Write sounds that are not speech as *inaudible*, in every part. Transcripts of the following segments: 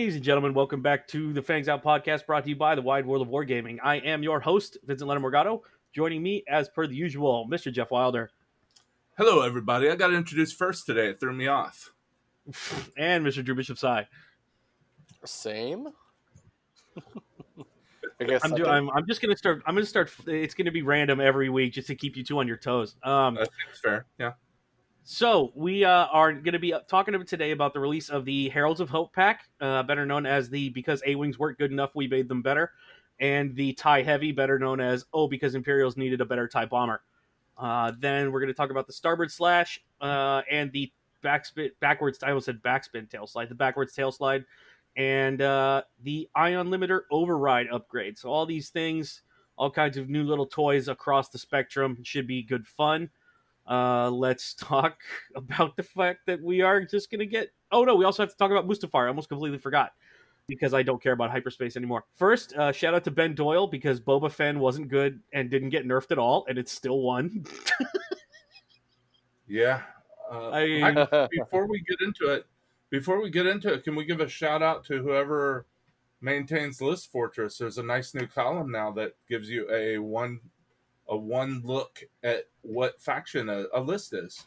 Ladies and gentlemen, welcome back to the Fangs Out podcast brought to you by the Wide World of Wargaming. I am your host, Vincent Leonard Morgado. Joining me, as per the usual, Mr. Jeff Wilder Hello, everybody. I got to introduce first today. It threw me off. *laughs* and Mr. Drew Bishop Sai. Same. *laughs* I guess I'm, do, I'm, I'm just going to start. I'm going to start. It's going to be random every week just to keep you two on your toes. Um, That seems fair. Yeah. So we uh, are going to be talking today about the release of the Heralds of Hope pack, uh, better known as the because A wings weren't good enough, we made them better, and the Tie Heavy, better known as oh because Imperials needed a better Tie Bomber. Uh, then we're going to talk about the Starbird Slash uh, and the backspin backwards. I almost said backspin tail slide, the backwards tail slide, and uh, the Ion Limiter Override upgrade. So all these things, all kinds of new little toys across the spectrum, should be good fun. Uh, let's *laughs* talk about the fact that we are just going to get. Oh no, we also have to talk about Mustafar. I almost completely forgot because I don't care about hyperspace anymore. First, uh, shout out to Ben Doyle because Boba Fett wasn't good and didn't get nerfed at all, and it's still won. *laughs* Yeah. Uh, I- I- before we get into it, before we get into it, can we give a shout out to whoever maintains List Fortress? There's a nice new column now that gives you a one a one look at what faction a, a list is.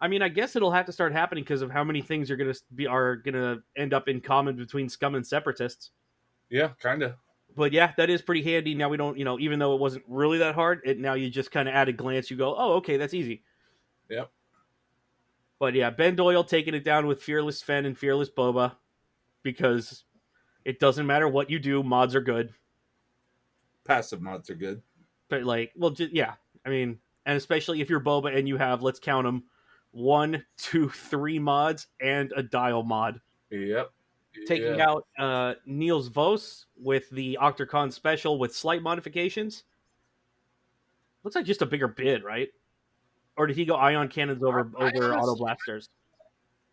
I mean, I guess it'll have to start happening because of how many things are going to be are going to end up in common between Scum and Separatists. Yeah, kind of. But yeah, that is pretty handy. Now we don't, you know, even though it wasn't really that hard, it now you just kind of at a glance you go, oh, okay, that's easy. Yep. But yeah, Ben Doyle taking it down with Fearless Fenn and Fearless Boba because it doesn't matter what you do, mods are good. Passive mods are good. But like, well, just, yeah, I mean, and especially if you're Boba and you have, let's count them, one, two, three mods and a dial mod. Yep. Taking Yeah. out uh, Niels Vos with the Octocon special with slight modifications. Looks like just a bigger bid, right? Or did he go ion cannons over I- I over auto blasters?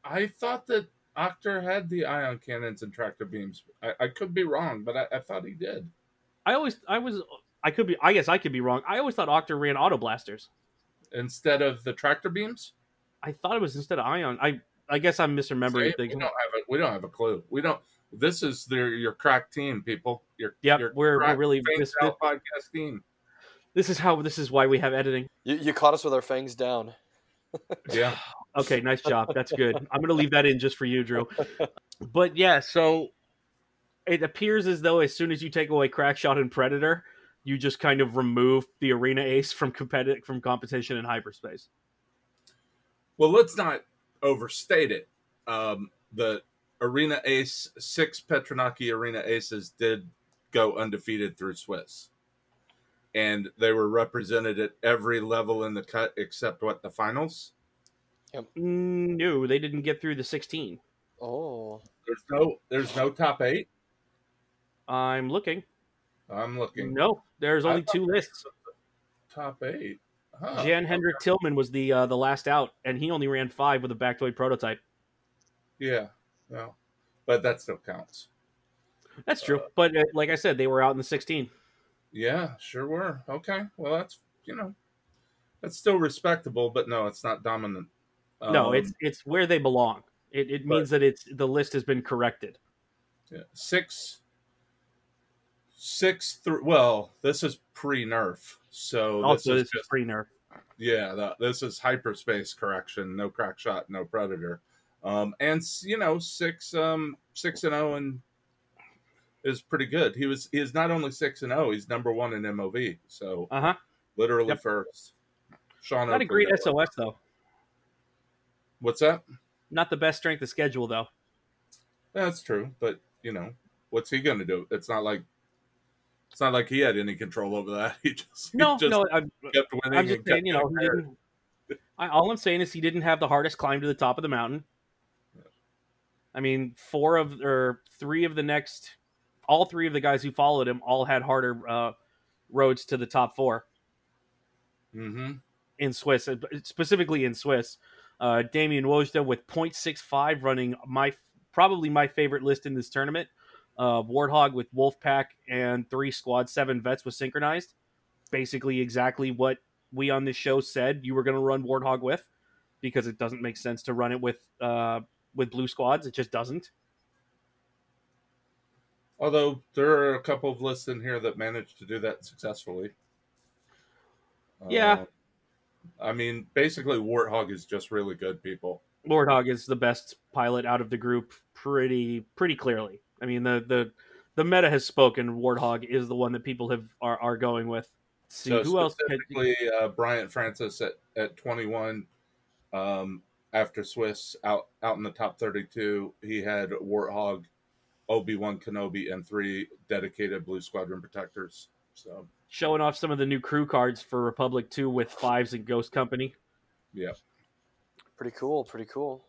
I thought that Octor had the ion cannons and tractor beams. I, I could be wrong, but I, I thought he did. I always, I was, I could be, I guess I could be wrong. I always thought Octa ran auto blasters. Instead of the tractor beams? I thought it was instead of ion. I, I guess I'm misremembering See, we things. don't have a we don't have a clue. We don't. This is their your crack team, people. Your Yep, your we're, we're really Fangs this, podcast team. this is how this is why we have editing. you, you caught us with our fangs down. Yeah, *laughs* Okay, nice job. That's good. I'm going to leave that in just for you, Drew. But yeah, so it appears as though as soon as you take away Crackshot and Predator, you just kind of remove the arena ace from competitive from competition in hyperspace. Well, let's not overstate it. Um, the Arena Ace six Petranaki Arena Aces did go undefeated through Swiss, and they were represented at every level in the cut except what the finals. Mm, No, they didn't get through the 16. Oh, There's no there's no top eight. I'm looking. I'm looking No, there's only two lists. top eight. Huh. Jan Hendrik Tillman was the uh, the last out, and he only ran five with a Baktoid prototype. Yeah, no, but that still counts. That's true, but uh, like I said, they were out in the 16. Yeah, sure were. Okay, well that's you know, that's still respectable, but no, it's not dominant. no, Um, it's it's where they belong. It, it but- means that it's the list has been corrected. yeah, six, six through. Well, this is pre nerf, so also, this this is is just, pre nerf. yeah, the, this is hyperspace correction. No crack shot, no predator, um, and you know six, um, six and zero and is pretty good. He was he is not only six and zero, he's number one in MOV. So Uh huh. literally Yep. first. Sean, Not a great. SOS though. What's that? Not the best strength of schedule though. That's true, but you know, what's he going to do? It's not like it's not like he had any control over that. *laughs* He just he just no. I'm, kept winning. I'm just saying, you know, he didn't. I, all I'm saying is he didn't have the hardest climb to the top of the mountain. I mean, four of or three of the next, all three of the guys who followed him all had harder uh, roads to the top four. Mhm. in Swiss, uh, specifically in Swiss. Uh, Damien Wojda with 0.65 running my probably my favorite list in this tournament. Uh, Warthog with Wolfpack and three squad seven vets was synchronized. Basically, exactly what we on this show said you were going to run Warthog with, because it doesn't make sense to run it with uh, with blue squads. It just doesn't. Although there are a couple of lists in here that managed to do that successfully. Yeah. Uh, I mean, basically, Warthog is just really good people. Warthog is the best pilot out of the group, pretty pretty clearly. I mean, the the the meta has spoken. Warthog is the one that people have are, are going with. Let's see so who else? had- specifically, uh, Bryant Francis at, at 21, um, after Swiss out out in the top 32, he had Warthog, Obi Wan Kenobi, and three dedicated Blue Squadron protectors. So showing off some of the new crew cards for Republic Two with fives and Ghost Company. Yeah, pretty cool. Pretty cool.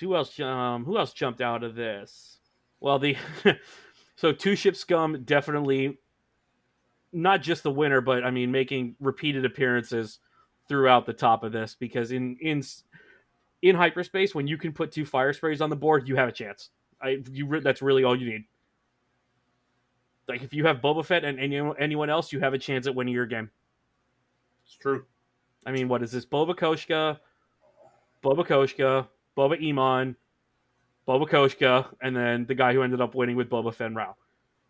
Who else? Um, who else jumped out of this? Well, the *laughs* so two ship scum definitely not just the winner, but I mean making repeated appearances throughout the top of this because in in in hyperspace when you can put two fire sprays on the board, you have a chance. I you that's really all you need. Like if you have Boba Fett and any, anyone else, you have a chance at winning your game. it's true. I mean, what is this? Boba Koshka, Boba Koshka, Boba Emon, Boba Koshka, and then the guy who ended up winning with Boba Fenn Rau.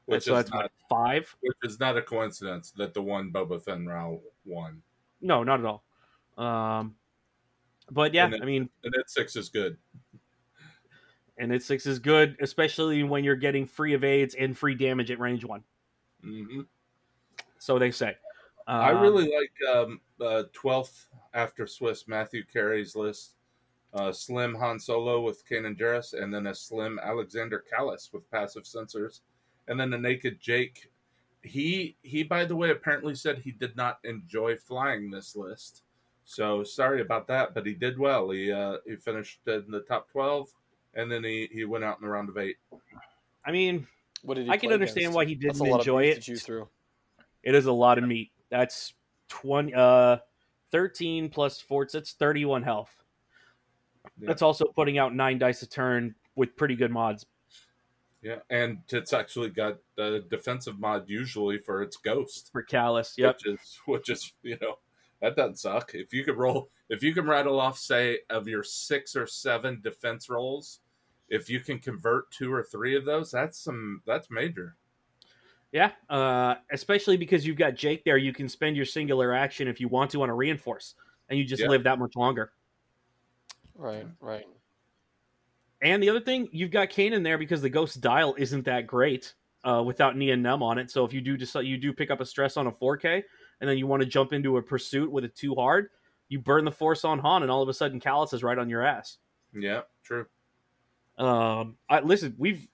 Which so is that's not five? which is not a coincidence that the one Boba Fett Rao won. No, not at all. Um, but yeah, it- I mean, And that six is good. and it six is good, especially when you're getting free evades and free damage at range one. hmm So they say. I Um, really like um, uh, 12th after Swiss Matthew Carey's list. Uh, slim Han Solo with Kanan Jarrus, and then a slim Alexander Kallus with passive sensors, and then a naked Jake. He he by the way apparently said he did not enjoy flying this list, so sorry about that. But he did well. He uh, he finished in the top 12, and then he he went out in the round of eight. I mean, What did he I can understand against? why he That's a didn't lot enjoy of it. to chew through. It is a lot of meat. That's twenty, uh, thirteen plus four. That's thirty-one health. Yeah. That's also putting out nine dice a turn with pretty good mods. Yeah, and it's actually got the defensive mod usually for its ghost. For Kallus, yep. which is which is you know that doesn't suck. If you could roll, if you can rattle off say of your six or seven defense rolls, if you can convert two or three of those, that's some that's major. Yeah, uh, especially because you've got Jake there, you can spend your singular action if you want to on a reinforce, and you just Yeah. live that much longer. Right, right. And the other thing, you've got Kane in there because the Ghost Dial isn't that great uh, without Nien Nunb on it. So if you do decide you do pick up a stress on a 4K, and then you want to jump into a pursuit with it too hard, you burn the force on Han, and all of a sudden Kallus is right on your ass. Yeah, true. Um, I, listen, we've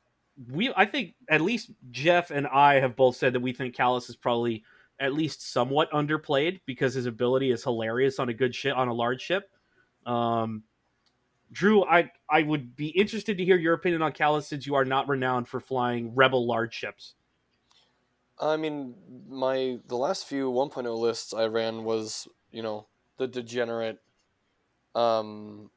we I think at least Jeff and I have both said that we think Kallus is probably at least somewhat underplayed because his ability is hilarious on a good ship on a large ship. Um, Drew, I I would be interested to hear your opinion on Kallus since you are not renowned for flying rebel large ships. I mean, my the last few 1.0 lists I ran was, you know, the degenerate um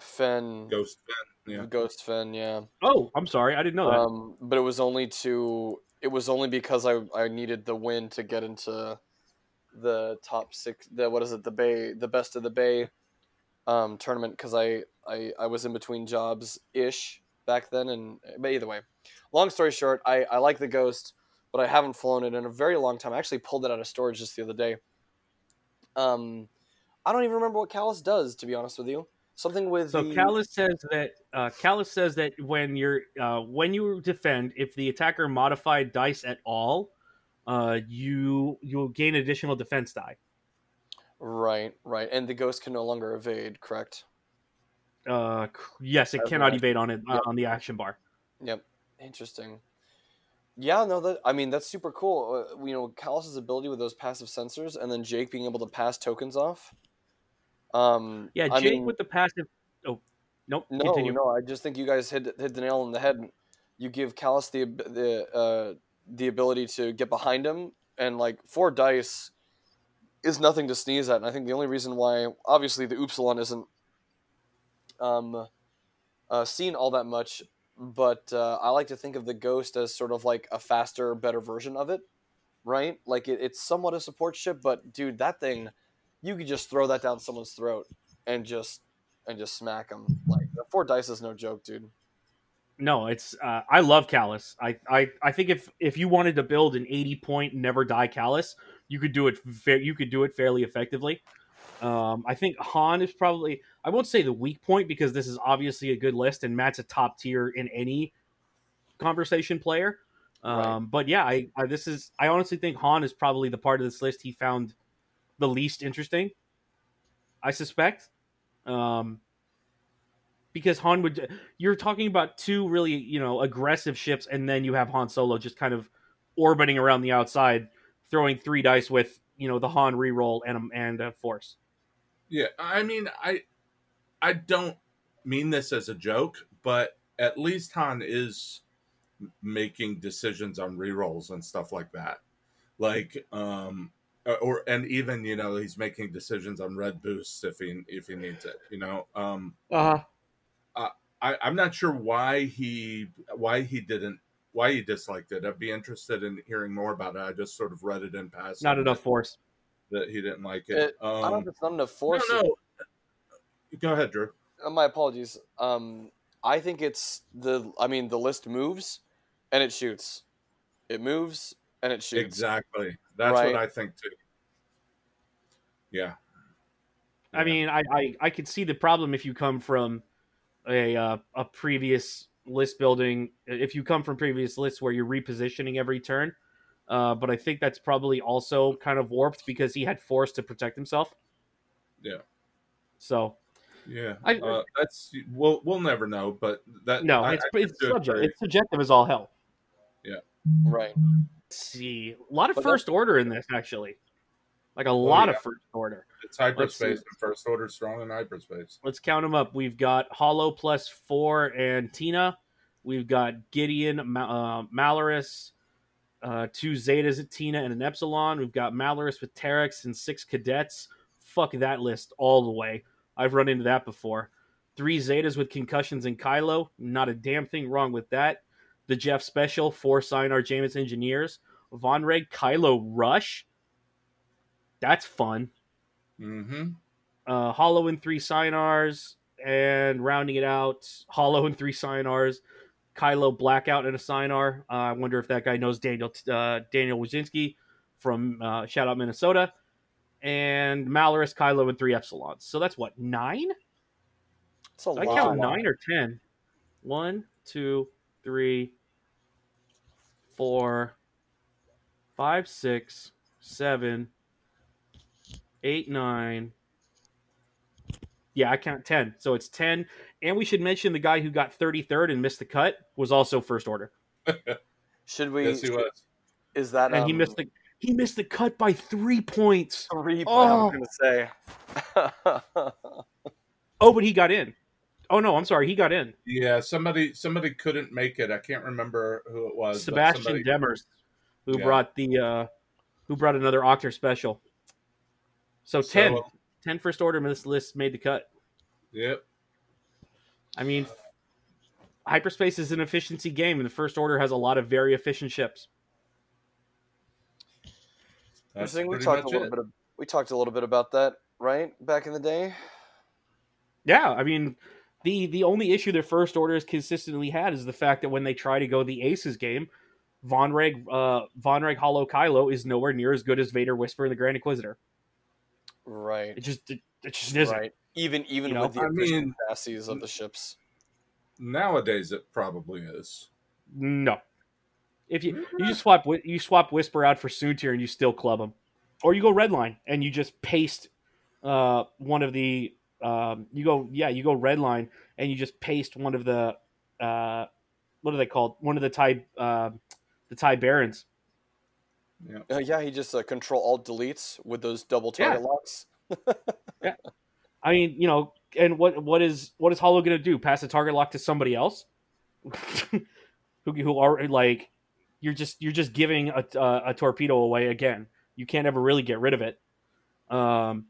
Fenn Ghost Fenn. Yeah. Ghost Fenn, yeah. Oh, I'm sorry, I didn't know that. Um but it was only to it was only because I I needed the win to get into the top 6 the what is it? The Bay the best of the Bay um tournament cuz I, I I was in between jobs ish back then and but either way. Long story short, I I like the Ghost but I haven't flown it in a very long time. I actually pulled it out of storage just the other day. Um, I don't even remember what Kallus does, to be honest with you. Something with So the... Kallus says that uh, Kallus says that when you're uh, when you defend, if the attacker modified dice at all, uh, you you'll gain additional defense die. Right, right, and the ghost can no longer evade. Correct. Uh, yes, it cannot evade on it uh, Yep. on the action bar. Yep. Interesting. Yeah, no, that I mean that's super cool. Uh, you know, Kallus's ability with those passive sensors, and then Jake being able to pass tokens off. Um, Yeah, I Jake mean, with the passive. Oh, nope. No, continue. no, I just think you guys hit hit the nail on the head. You give Kallus the the uh, the ability to get behind him, and like four dice is nothing to sneeze at. And I think the only reason why, obviously, the Upsilon isn't um, uh, seen all that much, but uh, I like to think of the Ghost as sort of like a faster, better version of it, right? Like it, it's somewhat a support ship, but dude, that thing, you could just throw that down someone's throat and just and just smack them. Like the four dice is no joke, dude. No, it's uh, I love Kallus. I, I I think if if you wanted to build an 80 point never die Kallus, you could do it fa- you could do it fairly effectively. Um, I think Han is probably I won't say the weak point because this is obviously a good list and Matt's a top tier in any conversation player. Um, Right. But yeah, I, I this is I honestly think Han is probably the part of this list he found the least interesting. I suspect, um, because Han would you're talking about two really you know aggressive ships, and then you have Han Solo just kind of orbiting around the outside, throwing three dice with you know the Han reroll and a, and a force. Yeah, I mean, I I don't mean this as a joke, but at least Han is making decisions on rerolls and stuff like that. Like, um, or- or and even you know he's making decisions on red boosts if he if he needs it. You know, um, Uh I, I'm not sure why he why he didn't why you disliked it. I'd be interested in hearing more about it. I just sort of read it in passing. not enough force. that he didn't like it. It- I don't know um, if it's not enough force. No, no. Go ahead, Drew. Uh, my apologies. Um, I think it's the. I mean, the list moves, and it shoots. It moves and it shoots. Exactly. That's Right. what I think too. Yeah. I mean, I, I I could see the problem if you come from a uh, a previous list building. If you come from previous lists where you're repositioning every turn, uh, but I think that's probably also kind of warped because he had force to protect himself. Yeah. So Yeah, I- uh, that's we'll we'll never know, but that no, I- it's I it's do subject. agree. It's subjective as all hell. Yeah. Right. Let's see, a lot of But first order in this actually, like a lot yeah. of first order. It's hyperspace and first order strong in hyperspace. Let's count them up. We've got Holo plus four and Tina. We've got Gideon, Ma- uh, Malarus, uh, two Zetas at Tina and an Epsilon. We've got Malarus with Terex and six cadets. Fuck that list all the way. I've run into that before. Three Zetas with concussions and Kylo. Not a damn thing wrong with that. The Jeff Special, four Sienar-Jaemus Engineers. Vonreg, Kylo Rush. That's fun Mm-hmm. uh, Holo and three Sienars, and rounding it out, Holo and three Sienars, Kylo Blackout and a Sienar. Uh, I wonder if that guy knows Daniel uh, Daniel Wazinski from uh, Shout Out Minnesota, and Malarus, Kylo, and three Epsilons. So that's what nine? It's a Did I count nine or ten? One, two, three, four, five, six, seven, eight, nine. Yeah, I count ten. So it's ten. And we should mention the guy who got thirty third and missed the cut was also first order, *laughs* Should we? Yes, he was. Is that? and he um, missed the he missed the cut by three points. three. Oh. I was gonna say. *laughs* Oh, but he got in. Oh no, I'm sorry, he got in. Yeah, somebody somebody couldn't make it. I can't remember who it was. Sebastian somebody- Demers, who Yeah. brought the uh, who brought another Octor special. So 10, So, 10 first order in this list made the cut. Yep. I mean, hyperspace is an efficiency game, and the first order has a lot of very efficient ships. That's Interesting. We talked a little it. bit. Of, we talked a little bit about that, right? Back in the day. Yeah, I mean, the the only issue their first order has consistently had is the fact that when they try to go the Aces game, Vonreg uh, Von Reg Holo Kylo is nowhere near as good as Vader Whisper and the Grand Inquisitor. Right. It just it, it just isn't. Right. Even even You know, with the I mean- chassis of the ships. Nowadays, it probably is. No. If you you just swap you swap Whisper out for Soontir and you still club them, or you go Redline and you just paste uh, one of the um, you go yeah you go Redline and you just paste one of the uh, what are they called one of the Tie uh, the Tie Barons. Uh, yeah, he just uh, control alt deletes with those double target locks. *laughs* Yeah. I mean you know and what what is what is Holo gonna do? Pass a target lock to somebody else *laughs* who who are like you're just you're just giving a, a, a torpedo away again. You can't ever really get rid of it. Um,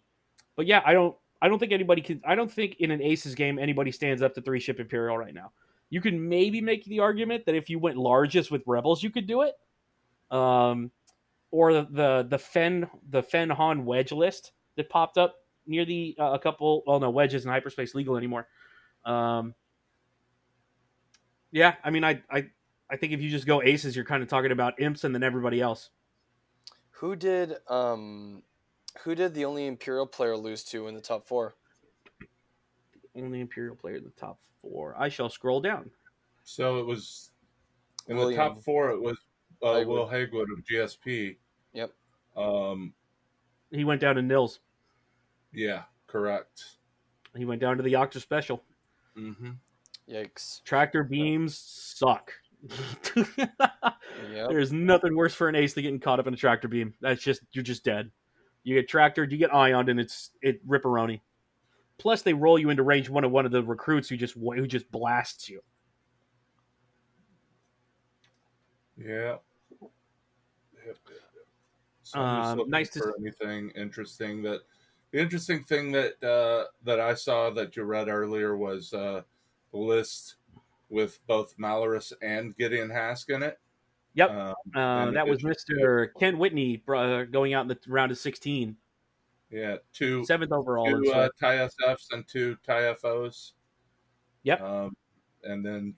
but yeah, I don't I don't think anybody can. I don't think in an Aces game anybody stands up to three ship Imperial right now. You can maybe make the argument that if you went largest with Rebels, you could do it. Um, or the the the Fenn the Fenn Han wedge list that popped up near the uh, a couple. Well, no, wedge isn't hyperspace legal anymore. Um, Yeah, I mean, I, I, I think if you just go aces, you're kind of talking about imps and then everybody else. Who did um, who did the only Imperial player lose to in the top four? Only Imperial player in the top four. I shall scroll down. So it was in William. the top four. It was uh, Hagwood. Will Hagwood of GSP. Yep. Um. He went down to nils. Yeah. Correct. He went down to the Octa Special. Mm-hmm. Yikes. Tractor beams suck. Yep. There's nothing worse for an ace than getting caught up in a tractor beam. That's just you're just dead. You get tractored, you get ioned, and it's it ripperoni. Plus, they roll you into range one of one of the recruits who just who just blasts you. Yeah. Yep, yep, yep. So Um, I'm just looking nice to for anything interesting that the interesting thing that uh, that I saw that you read earlier was uh, the list with both Malarus and Gideon Hask in it. Yep. Um, Uh, that was Mister Ken Whitney uh, going out in the round of 16, yeah, two seventh overall. two uh, Swift. tie SFs and two tie FOs. Yep. Um, and then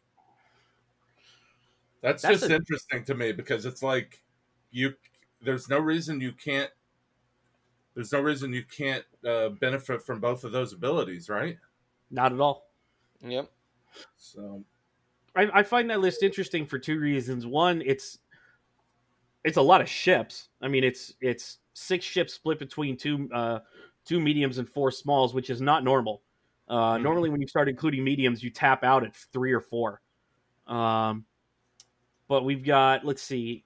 that's, That's just a- interesting to me because it's like you there's no reason you can't there's no reason you can't uh, benefit from both of those abilities, right? Not at all. Yep. So I, I find that list interesting for two reasons. One, it's it's a lot of ships. I mean, it's it's six ships split between two uh, two mediums and four smalls, which is not normal. Uh, Mhm. Normally, when you start including mediums, you tap out at three or four. Um, but we've got let's see,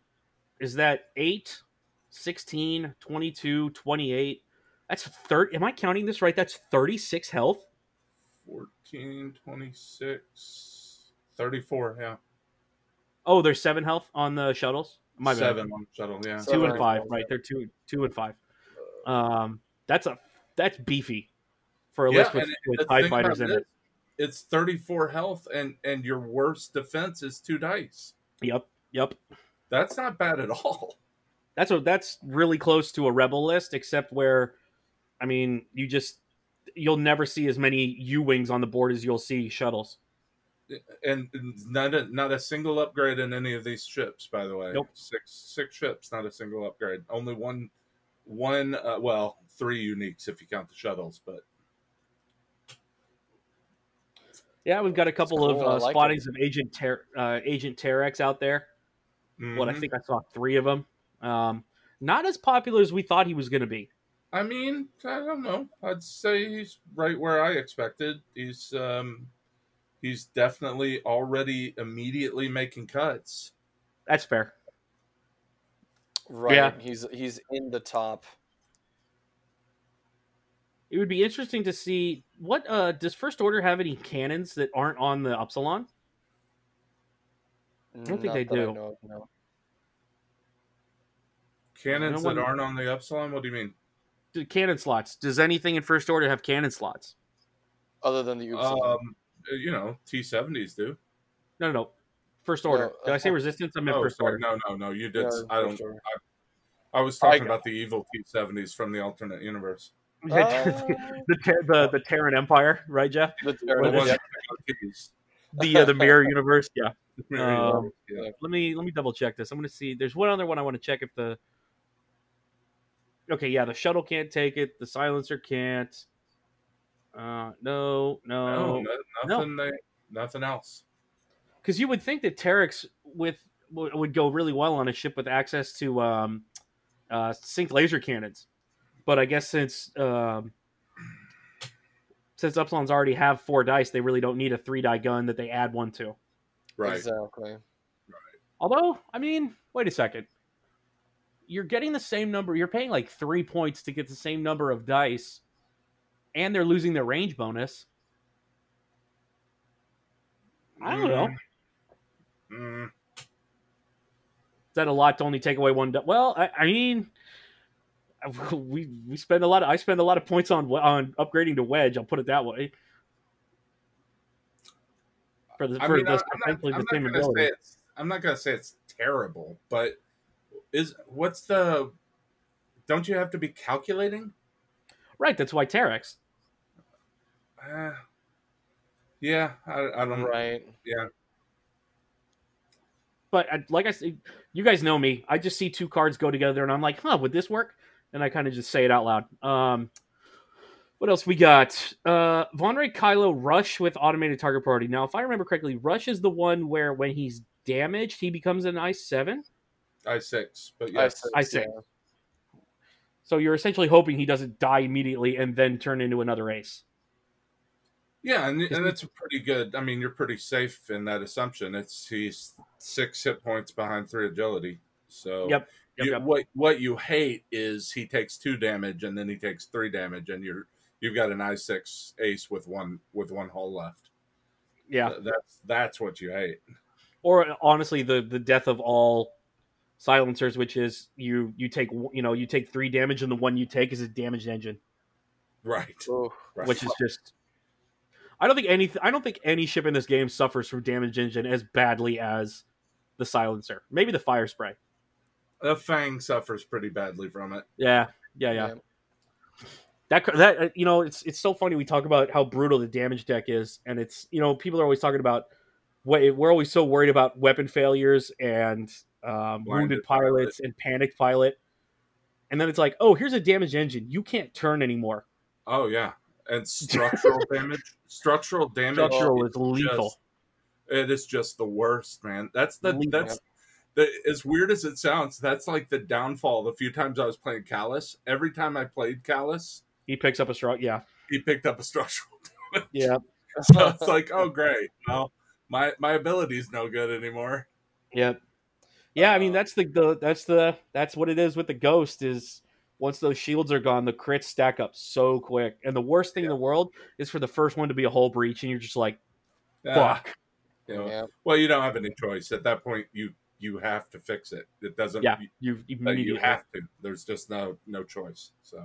is that 8, 16, 22, 28? That's 30. Am I counting this right? That's thirty six health. 14, 26, 34, yeah. Oh, there's seven health on the shuttles. My bad. Seven on shuttle, yeah. two Seven and and five, five, right? yeah. They're two, two and five. Um, that's a that's beefy for a Yeah, list with, with the Tie fighters in it, it. It's 34 health and and your worst defense is two dice. Yep, yep. That's not bad at all. That's a that's really close to a rebel list, except where, I mean, you just you'll never see as many U wings on the board as you'll see shuttles. and not a, not a single upgrade in any of these ships by the way Nope. six six ships not a single upgrade only one one uh, well three uniques if you count the shuttles but Yeah, we've got a couple cool, of I uh, like spottings of Agent Ter- uh, Agent Terex out there. What I Mhm. think I saw three of them. Um, not as popular as we thought he was going to be. i mean i don't know i'd say he's right where i expected he's um he's definitely already immediately making cuts That's fair. Right. Yeah. He's he's in the top. It would be interesting to see what uh, does First Order have any cannons that aren't on the Upsilon? I don't think they do. know, no. Cannons No one- that aren't on the upsilon what do you mean The cannon slots. Does anything in First Order have cannon slots? Other than the Upsilon. um you know t70s do No, no, no. First Order. No, Did I say uh, Resistance? I meant oh First sorry. Order. no no no you did Yeah, i don't First Order. I was talking got- about the evil T70s from the alternate universe. *laughs* Uh, the ter- the the Terran Empire, right, Jeff? the The Terran- ones yeah. that got keys. The uh, the Mirror *laughs* Universe. Yeah. Yeah. Um, Let me let me double check this. I'm going to see. There's one other one I want to check if the. Okay, yeah, the shuttle can't take it. The silencer can't. Uh, no, no, no, no, nothing. They, nothing else. because you would think that Terex with would would go really well on a ship with access to um, uh, sync laser cannons, but I guess since um, since Upsilons already have four dice, they really don't need a three die gun that they add one to. Right. Exactly. Although, I mean, wait a second. You're getting the same number. You're paying like three points to get the same number of dice, and they're losing their range bonus. I don't know. Mm, Is that a lot to only take away one? di- Well, I, I mean, *laughs* we we spend a lot. Of, I spend a lot of points on on upgrading to wedge. I'll put it that way. For the I for mean, the, I- I'm not, I'm the same not gonna ability. say it's. I'm not gonna say it's terrible, but is what's the? Don't you have to be calculating? Right. That's why Terex. Uh, yeah, I, I don't. Right. Yeah, but I, like I said, you guys know me. I just see two cards go together, and I'm like, huh, would this work? And I kind of just say it out loud. Um, what else we got? Uh, Vonreg Kylo Rush with automated target priority. Now, if I remember correctly, Rush is the one where when he's damaged, he becomes an I seven. I six, but yes, I six. yeah. So you're essentially hoping he doesn't die immediately and then turn into another ace. yeah, and and it's a pretty good. I mean, you're pretty safe in that assumption. It's he's six hit points behind three agility. So Yep. Yep, you- yep. what what you hate is he takes two damage and then he takes three damage, and you're you've got an I six ace with one with one hull left. Yeah. Th- that's that's what you hate. Or honestly, the the death of all silencers, which is you you take you know you take three damage and the one you take is a damaged engine, Right. Ooh. right. which is just. I don't think any I don't think any ship in this game suffers from damaged engine as badly as the silencer. Maybe the fire spray. the Fang suffers pretty badly from it. Yeah, yeah, yeah. That that uh, you know, it's it's so funny we talk about how brutal the damage deck is, and it's you know people are always talking about we're always so worried about weapon failures and um, wounded pilots and panicked pilot, and then it's like, oh, here's a damaged engine, you can't turn anymore. Oh yeah, and structural *laughs* damage. Structural damage. Structural is lethal. just- it is just the worst, man. That's the Lethal. that's the as weird as it sounds. That's like the downfall. The few times I was playing Kallus, every time I played Kallus, He picks up a straw. Yeah, he picked up a structural. *laughs* yeah, so it's like, oh great, well my my ability's no good anymore. yeah, yeah. I mean, that's the, the that's the that's what it is with the ghost is. Once those shields are gone, the crits stack up so quick. And the worst thing in the world is for the first one to be a whole breach, and you're just like, Ah, fuck. you know, yeah. Well, you don't have any choice at that point. You you have to fix it. It doesn't. Yeah, you, you uh, you have to. There's just no no choice. So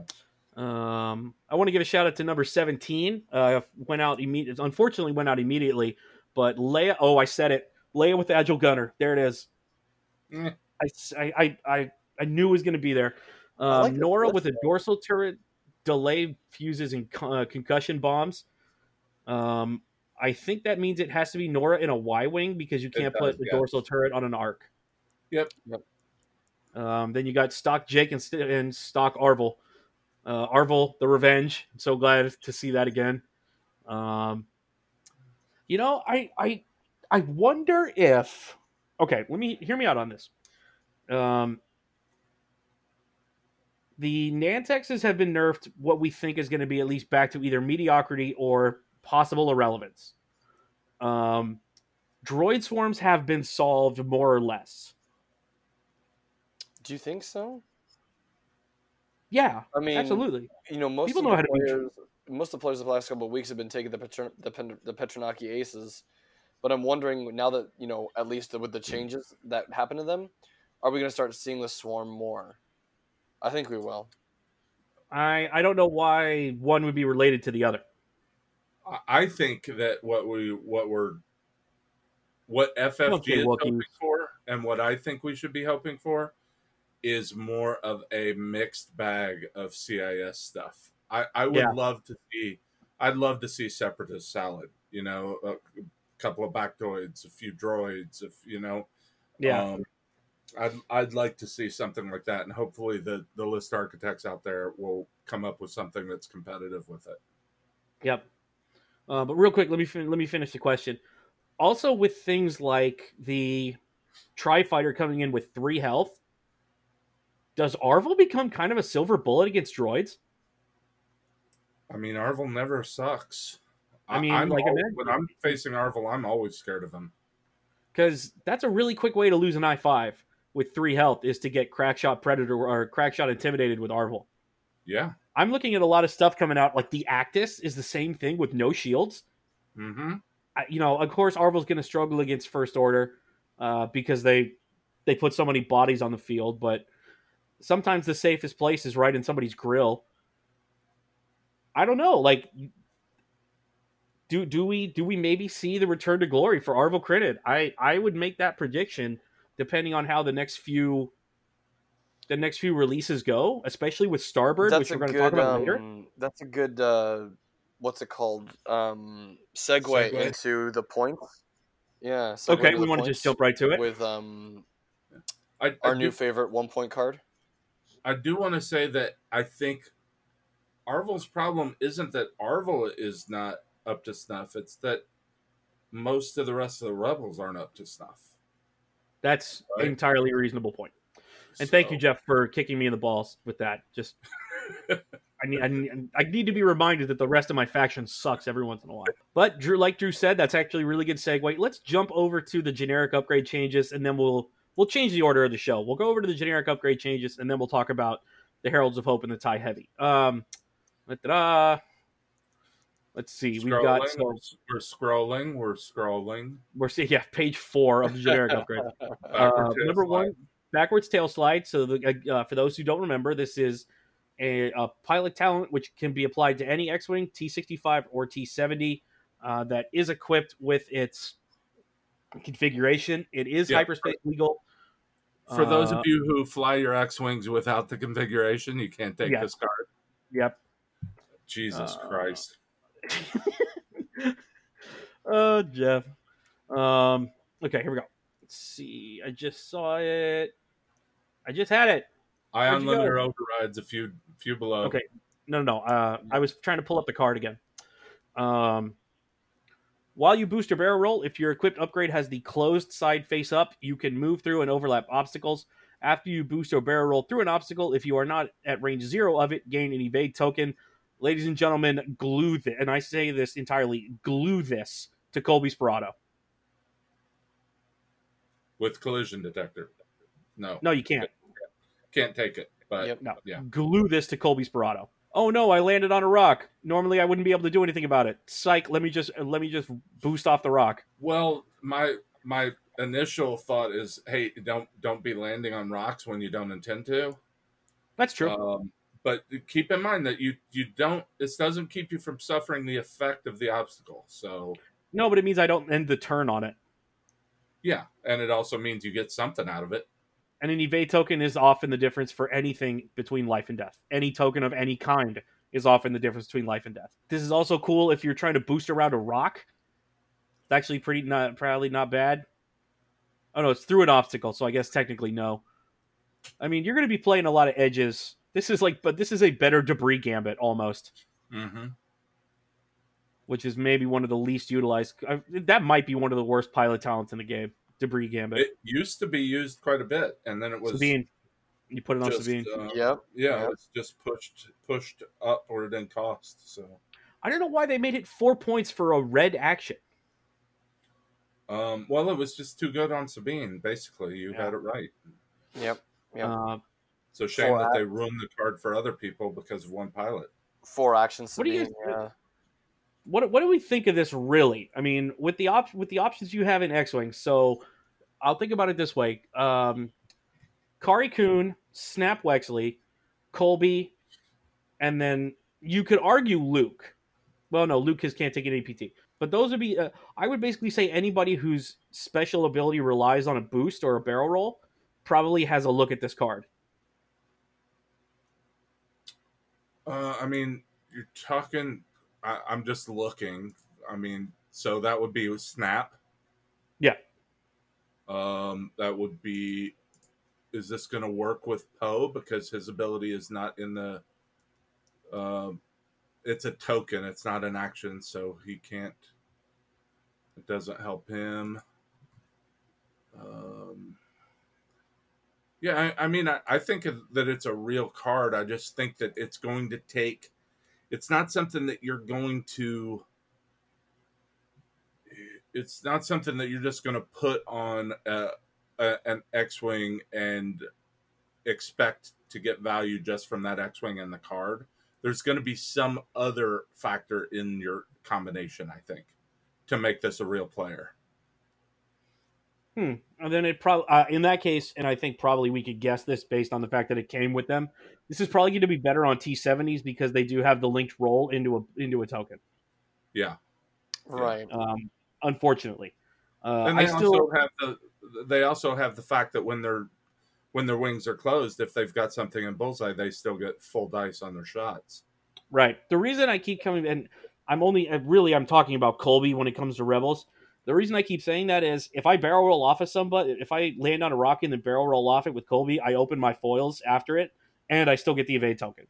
Um, I want to give a shout out to number seventeen. Uh, went out immediately. Unfortunately, went out immediately. But Leia. Oh, I said it. Leia with the agile gunner. There it is. Eh. I, s- I, I, I- I knew it was going to be there. Um, like Norra list, with a dorsal turret, delay fuses and con- uh, concussion bombs. Um, I think that means it has to be Norra in a Y wing because you can't does, put the yes. dorsal turret on an arc. Yep. Yep. Um, then you got stock Jake and, st- and stock Arvel. Uh, Arvel, the Revenge. I'm so glad to see that again. Um, you know, I, I, I wonder if. Okay, let me hear me out on this. Um, the Nantexes have been nerfed. What we think is going to be at least back to either mediocrity or possible irrelevance. Um, droid swarms have been solved more or less. Do you think so? Yeah, I mean, absolutely. You know, most People of know the how to players, most of the players of the last couple of weeks have been taking the the, Pen- the Petranaki Aces, but I'm wondering now that you know at least with the changes that happen to them, are we going to start seeing the swarm more? I think we will. I I don't know why one would be related to the other. I- I think that what we what we're what FFG Okay, is Wookiees. hoping for, and what I think we should be hoping for, is more of a mixed bag of CIS stuff. I, I would Yeah. love to see. I'd love to see separatist salad. You know, a couple of Baktoids, a few droids, if you know. Yeah, Um, I'd I'd like to see something like that, and hopefully the the list architects out there will come up with something that's competitive with it. Yep. Uh, but real quick, let me fin- let me finish the question. Also, with things like the Tri Fighter coming in with three health, does Arvel become kind of a silver bullet against droids? I mean, Arvel never sucks. I mean, I'm like, al- imagine- when I'm facing Arvel, I'm always scared of him. Because that's a really quick way to lose an I five with three health is to get Crackshot Predator or Crackshot Intimidated with Arvel. Yeah. I'm looking at a lot of stuff coming out. Like the Actus is the same thing with no shields. Mm-hmm. I, you know, of course, Arvel's going to struggle against First Order uh, because they they put so many bodies on the field. But sometimes the safest place is right in somebody's grill. I don't know. Like, do do we do we maybe see the return to glory for Arvel Crynyd? I I would make that prediction depending on how the next few the next few releases go, especially with Starbird, which we're going to talk about later. um, That's a good. Uh, what's it called? Um, segue, Segue. into the points. Yeah. Okay, we want to just jump right to it. with um I, I our do, new favorite one point card. I do want to say that I think Arvel's problem isn't that Arvel is not up to snuff. It's that most of the rest of the rebels aren't up to snuff. That's Right. entirely a reasonable point. And thank you, Jeff, for kicking me in the balls with that. Just *laughs* I need, I need I need to be reminded that the rest of my faction sucks every once in a while. But Drew, like Drew said, that's actually a really good segue. Let's jump over to the generic upgrade changes, and then we'll we'll change the order of the show. We'll go over to the generic upgrade changes, and then we'll talk about the Heralds of Hope and the Tie Heavy. Um, da-da-da. Let's see. We've got so we're, scrolling. We're scrolling. we're seeing yeah page four of the generic *laughs* upgrade. Uh, number slide. one, backwards tail slide. So, the, uh, for those who don't remember, this is a, a pilot talent which can be applied to any X-wing, T65 or T70, uh, that is equipped with its configuration. It is Yeah. hyperspace legal. For those Uh, of you who fly your X wings without the configuration, you can't take Yeah. this card. Yep. Jesus Uh, Christ! Oh, *laughs* Jeff. Um. Okay, here we go. Let's see. I just saw it. I just had it. I where'd unlimited overrides a few few below. Okay. No, no, no. Uh, I was trying to pull up the card again. Um, while you boost your barrel roll, if your equipped upgrade has the closed side face up, you can move through and overlap obstacles. After you boost your barrel roll through an obstacle, if you are not at range zero of it, gain an evade token. Ladies and gentlemen, glue this, and I say this entirely, glue this to Kullbee Sperado. with collision detector. No, No, you can't. can't take it. But Yep. No, Yeah. glue this to Kullbee Sperado. Oh no, I landed on a rock. Normally, I wouldn't be able to do anything about it. Psych. Let me just let me just boost off the rock. well, my my initial thought is, hey, don't don't be landing on rocks when you don't intend to. That's true. Um, but keep in mind that you you don't. This doesn't keep you from suffering the effect of the obstacle. So No, but it means I don't end the turn on it. yeah, and it also means you get something out of it. And an evade token is often the difference for anything between life and death. Any token of any kind is often the difference between life and death. This is also cool if you're trying to boost around a rock. It's actually pretty not probably not bad. Oh no, it's through an obstacle, so I guess technically no. I mean, you're going to be playing a lot of edges. This is like, but this is a better debris gambit almost, Mm-hmm. which is maybe one of the least utilized. uh, That might be one of the worst pilot talents in the game. Debris gambit. It used to be used quite a bit, and then it was Sabine, you put it on just, Sabine. uh, Yep. yeah, Yep. it's just pushed pushed upward in cost. So, I don't know why they made it four points for a red action. um, well, it was just too good on Sabine. Basically, you Yeah. had it right. Yep. Yep. Uh, So shame Four that ac- they ruined the card for other people because of one pilot. Four actions. What do you Sabine, think? what what do we think of this really? I mean, with the op- with the options you have in X-wing, so I'll think about it this way: um, Kare Kun, Snap Wexley, Kullbee, and then you could argue Luke. Well, no, Luke is, can't take an APT, but those would be. Uh, I would basically say anybody whose special ability relies on a boost or a barrel roll probably has a look at this card. Uh, I mean, you're talking. I, I'm just looking. I mean, so that would be Snap. Yeah. Um, that would be. Is this going to work with Poe because his ability is not in the? Um, it's a token. It's not an action, so he can't. It doesn't help him. Um, yeah, I, I mean, I, I think that it's a real card. I just think that it's going to take. It's not something that you're going to. It's not something that you're just going to put on a, a, an X-wing and expect to get value just from that X-wing and the card. There's going to be some other factor in your combination, I think, to make this a real player. Hmm. And then it probably uh, in that case, and I think probably we could guess this based on the fact that it came with them. This is probably going to be better on T70s because they do have the linked roll into a into a token. Yeah, Right. Um, unfortunately, uh, and I they still also have the they also have the fact that when their when their wings are closed, if they've got something in bullseye, they still get full dice on their shots. right. The reason I keep coming and I'm only uh, really I'm talking about Kullbee when it comes to Rebels The reason I keep saying that is if I barrel roll off of somebody, if I land on a rock and then barrel roll off it with Kullbee, I open my foils after it, and I still get the evade token.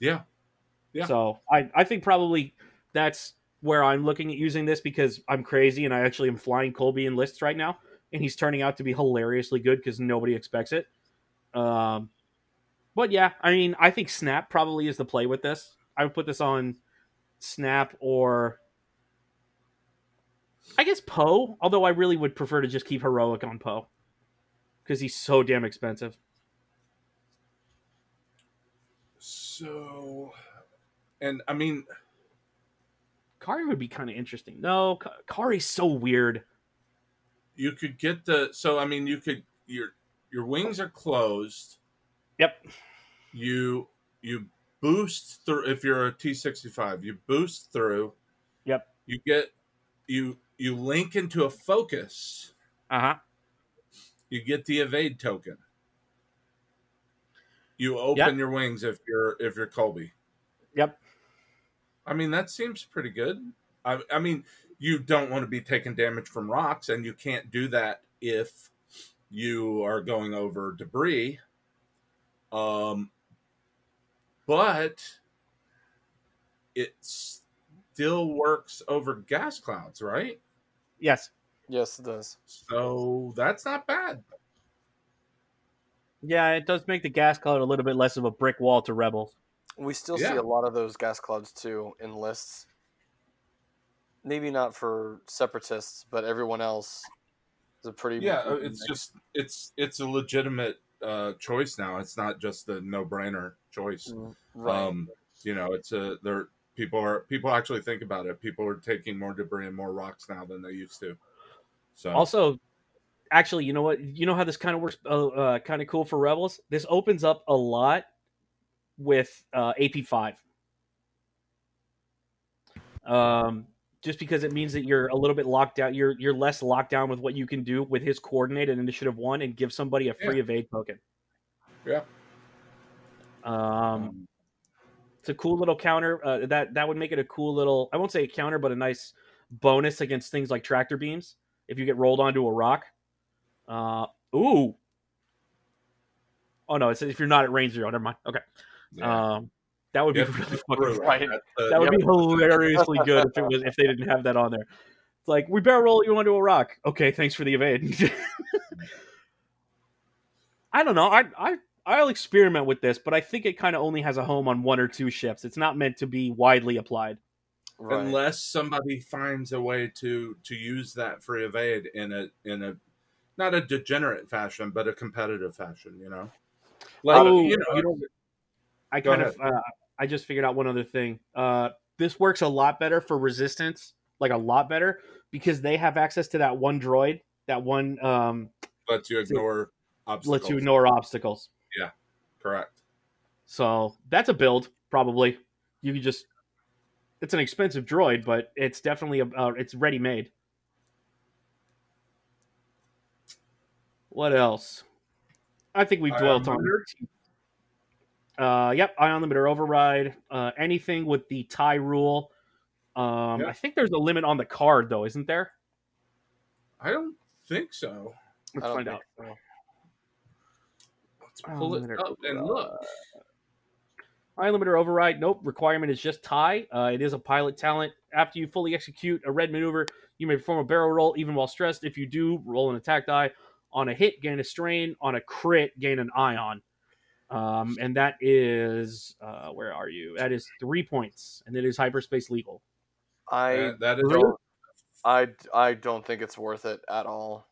Yeah. Yeah. So I, I think probably that's where I'm looking at using this because I'm crazy and I actually am flying Kullbee in lists right now, and he's turning out to be hilariously good because nobody expects it. Um, but yeah, I mean, I think Snap probably is the play with this. I would put this on Snap or I guess Poe, although I really would prefer to just keep Heroic on Poe because he's so damn expensive. So, and I mean, Kare would be kind of interesting. No, Kare's so weird. you could get the. So I mean, you could your your wings are closed. Yep. You you boost through if you're a T sixty five. You boost through. Yep. You get you you link into a focus. Uh huh. You get the evade token. You open Yep. your wings if you're if you're Kullbee. Yep. I mean, that seems pretty good. I, I mean, you don't want to be taking damage from rocks, and you can't do that if you are going over debris. Um, but it still works over gas clouds, right? Yes. Yes, it does. So that's not bad. Yeah, it does make the gas cloud a little bit less of a brick wall to rebels. We still see a lot of those gas clouds too in lists. Maybe not for separatists, but everyone else is a pretty Yeah, it's just it's it's a legitimate uh, choice now. It's not just a no brainer choice. Mm, right. Um, you know, it's a there. People are people actually think about it. People are taking more debris and more rocks now than they used to. So Also, actually, you know what? You know how this kind of works, uh, uh, kind of cool for rebels. This opens up a lot with uh, AP five. Um, just because it means that you're a little bit locked down. You're you're less locked down with what you can do with his coordinate and initiative one, and give somebody a free Yeah. evade token. Yeah. Um, it's a cool little counter. Uh, that that would make it a cool little. I won't say a counter, but a nice bonus against things like tractor beams if you get rolled onto a rock. Uh, ooh. Oh no! It says if you're not at range zero. Never mind. Okay. yeah. Um, that would be really fucking right. Uh, That would yeah. be *laughs* hilariously good if it was if they didn't have that on there. It's like we barrel roll you onto a rock. Okay, thanks for the evade. *laughs* I don't know. I I I'll experiment with this, but I think it kind of only has a home on one or two ships. It's not meant to be widely applied. right. unless somebody finds a way to to use that free evade in a in a not a degenerate fashion, but a competitive fashion. You know, like Oh, you know, you know, I Go kind of uh, I just figured out one other thing. Uh, this works a lot better for resistance, like a lot better because they have access to that one droid, that one um, lets you ignore obstacles. lets you ignore obstacles. Yeah, correct. So that's a build, probably. You could just. It's an expensive droid, but it's definitely a. Uh, it's ready made. What else? I think we've dwelt on. Uh, yep, ion limiter override. Uh, anything with the tie rule. Um, Yeah. I think there's a limit on the card, though, isn't there? I don't think so. Let's don't find out. so. Let's pull it limiter up and look. Ion limiter override. Nope. Requirement is just tie. Uh, it is a pilot talent. After you fully execute a red maneuver, you may perform a barrel roll even while stressed. If you do, roll an attack die. On a hit, gain a strain. On a crit, gain an ion. Um, and that is uh, where are you? That is three points, and it is hyperspace legal. I That- that is don't. I, I don't think it's worth it at all.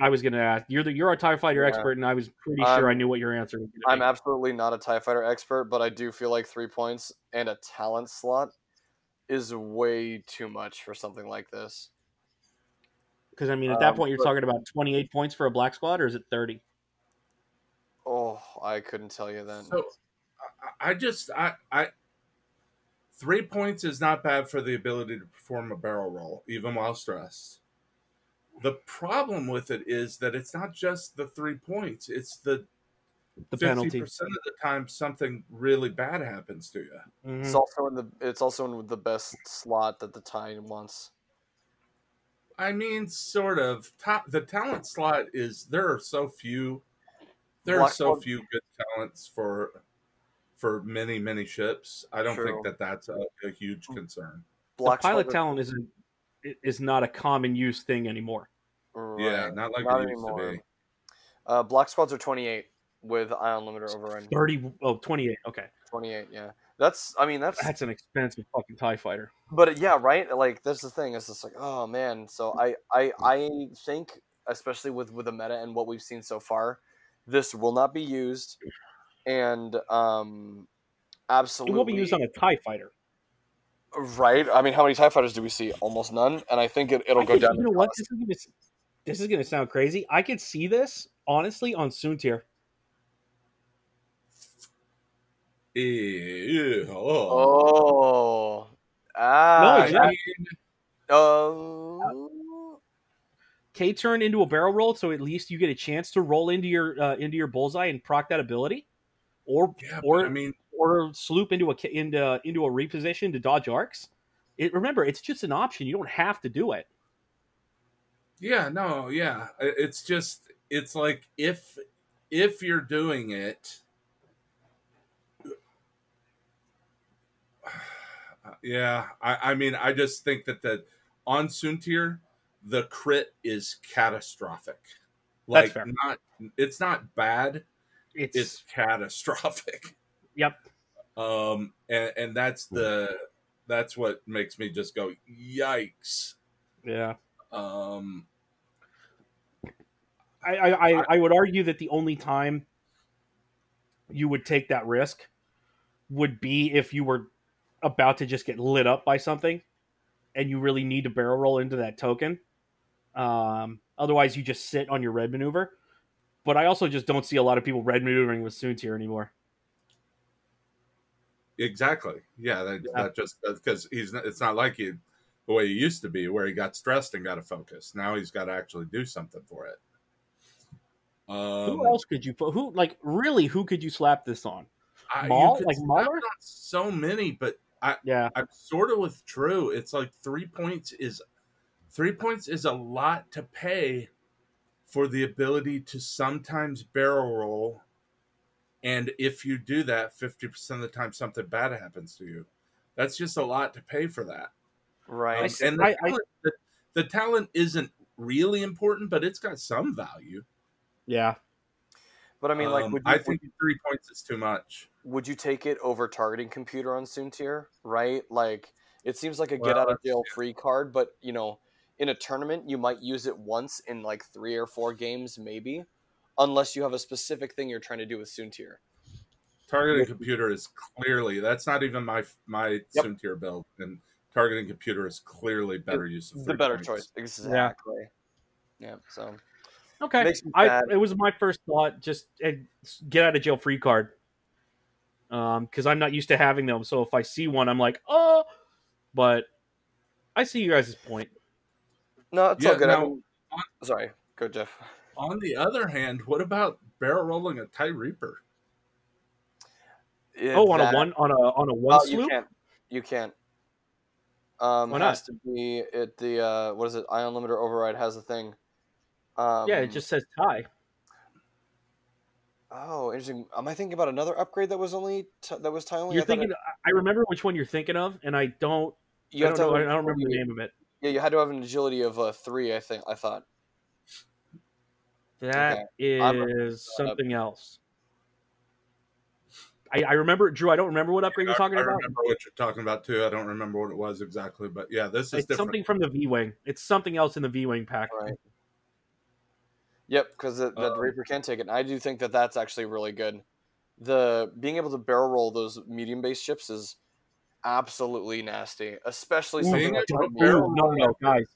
I was gonna ask. You're the you're a Tie Fighter Yeah. expert, and I was pretty I'm- sure I knew what your answer was. I'm Gonna absolutely not a TIE fighter expert, but I do feel like three points and a talent slot is way too much for something like this. because I mean, at that um, point, you're but- talking about 28 points for a black squad, or is it 30? Oh, I couldn't tell you then. So I, I just I I three points is not bad for the ability to perform a barrel roll even while stressed. The problem with it is that it's not just the three points; it's the the fifty penalty. percent of the time something really bad happens to you. Mhm. It's also in the it's also in the best slot that the tie wants. I mean, sort of. Top, the talent slot is there are so few. There are so Swan- few good talents for for many many ships. I don't True. think that that's a, a huge concern. the Black pilot Swan- talent isn't is not a common use thing anymore. Yeah, not like Not it used anymore. to be. Uh, black squads are 28 with ion limiter overrun. 30 oh 28 okay 28, yeah. That's I mean that's that's an expensive fucking tie fighter but yeah, right? Like that's the thing. It's just like, oh man. So I I I think especially with with the meta and what we've seen so far, this will not be used and um it absolutely won't be used on a tie fighter right. I mean, how many TIE fighters do we see? Almost none. And I think it, it'll I go could- down you know what this is, gonna, this is gonna sound crazy i could see this honestly on Soontir Ew, oh. Oh. Ah. No, I exactly. mean, Um, K turn into a barrel roll, so at least you get a chance to roll into your uh, into your bullseye and proc that ability, or yeah, or I mean, or sloop into a into into a reposition to dodge arcs. It remember it's just an option. You don't have to do it. yeah, no, yeah. It's just, it's like if if you're doing it, *sighs* yeah. I, I mean, I just think that the on Soontir, the crit is catastrophic. Like not, it's not bad. It's, It's catastrophic. Yep. um and and that's the that's what makes me just go yikes Yeah. um I, I, I, I would argue that the only time you would take that risk would be if you were about to just get lit up by something and you really need to barrel roll into that token. Um, otherwise, you just sit on your red maneuver. But I also just don't see a lot of people red maneuvering with Soontir anymore. Exactly yeah that, Yeah. that just because he's not, it's not like he the way he used to be where he got stressed and got to focus now he's got to actually do something for it um who else could you put? Who like really? Who could you slap this on? I, Maul? could Like on so many but i Yeah, i'm sort of with true it's like three points is three points is a lot to pay for the ability to sometimes barrel roll and if you do that 50% of the time something bad happens to you that's just a lot to pay for that right. Um, and the, I- I- the, the talent isn't really important but it's got some value yeah. but I mean, like, Um, would you, i would, think three points is too much would you take it over targeting computer on Soontir? Right? Like, it seems like a Well, get out of jail free card, but you know, in a tournament, you might use it once in like three or four games, maybe, unless you have a specific thing you're trying to do with Soontir. targeting computer is clearly that's not even my my Yep. Soontir build and targeting computer is clearly better use of The better points. choice, exactly. Yeah. So Okay. Makes I, sad. it was my first thought. Just uh, get out of jail free card. Um, because I'm not used to having them. So if I see one, I'm like, oh. But I see you guys' point. no, it's Yeah, all good. I now, sorry, go Jeff. On the other hand, what about barrel rolling a tie reaper? Yeah, oh, on that- a one on a on a one Oh, you can't. You can't. Um, Why has to be it the uh, what is it? Ion limiter override has a thing. Um, yeah, it just says tie. Oh, interesting. Am I thinking about another upgrade that was only t- that was tie only? You're I thinking. it- I remember which one you're thinking of, and I don't. you I have don't, to know, have I don't remember the name of it. Yeah, you had to have an agility of uh, three. I think. I thought. That is I'm looking that up. something else. I, I remember, Drew. I don't remember what upgrade you're talking about. I about. remember what you're talking about too. I don't remember what it was exactly, but yeah, this is It's different. something from the V Wing. It's something else in the V Wing pack. Right. Yep, because the, the Um, Reaper can take it. And I do think that that's actually really good. The being able to barrel roll those medium base ships is absolutely nasty, especially Ooh, something like able to Dark barrel Ooh, no, no, guys,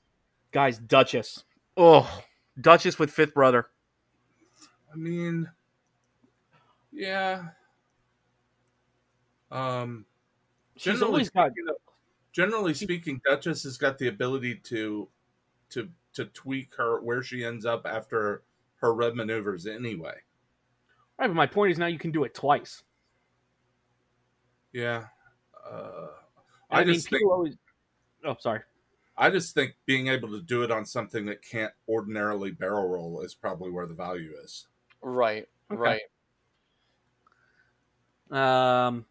guys, Duchess. Oh, Duchess with fifth brother. I mean, yeah. Um, She's Generally always got. generally speaking, Duchess has got the ability to to to tweak her where she ends up after her red maneuvers anyway. Right, but my point is now you can do it twice. Yeah. Uh, I, I, mean, just think always. Oh, sorry. I just think being able to do it on something that can't ordinarily barrel roll is probably where the value is. Right. Okay. Right. Um,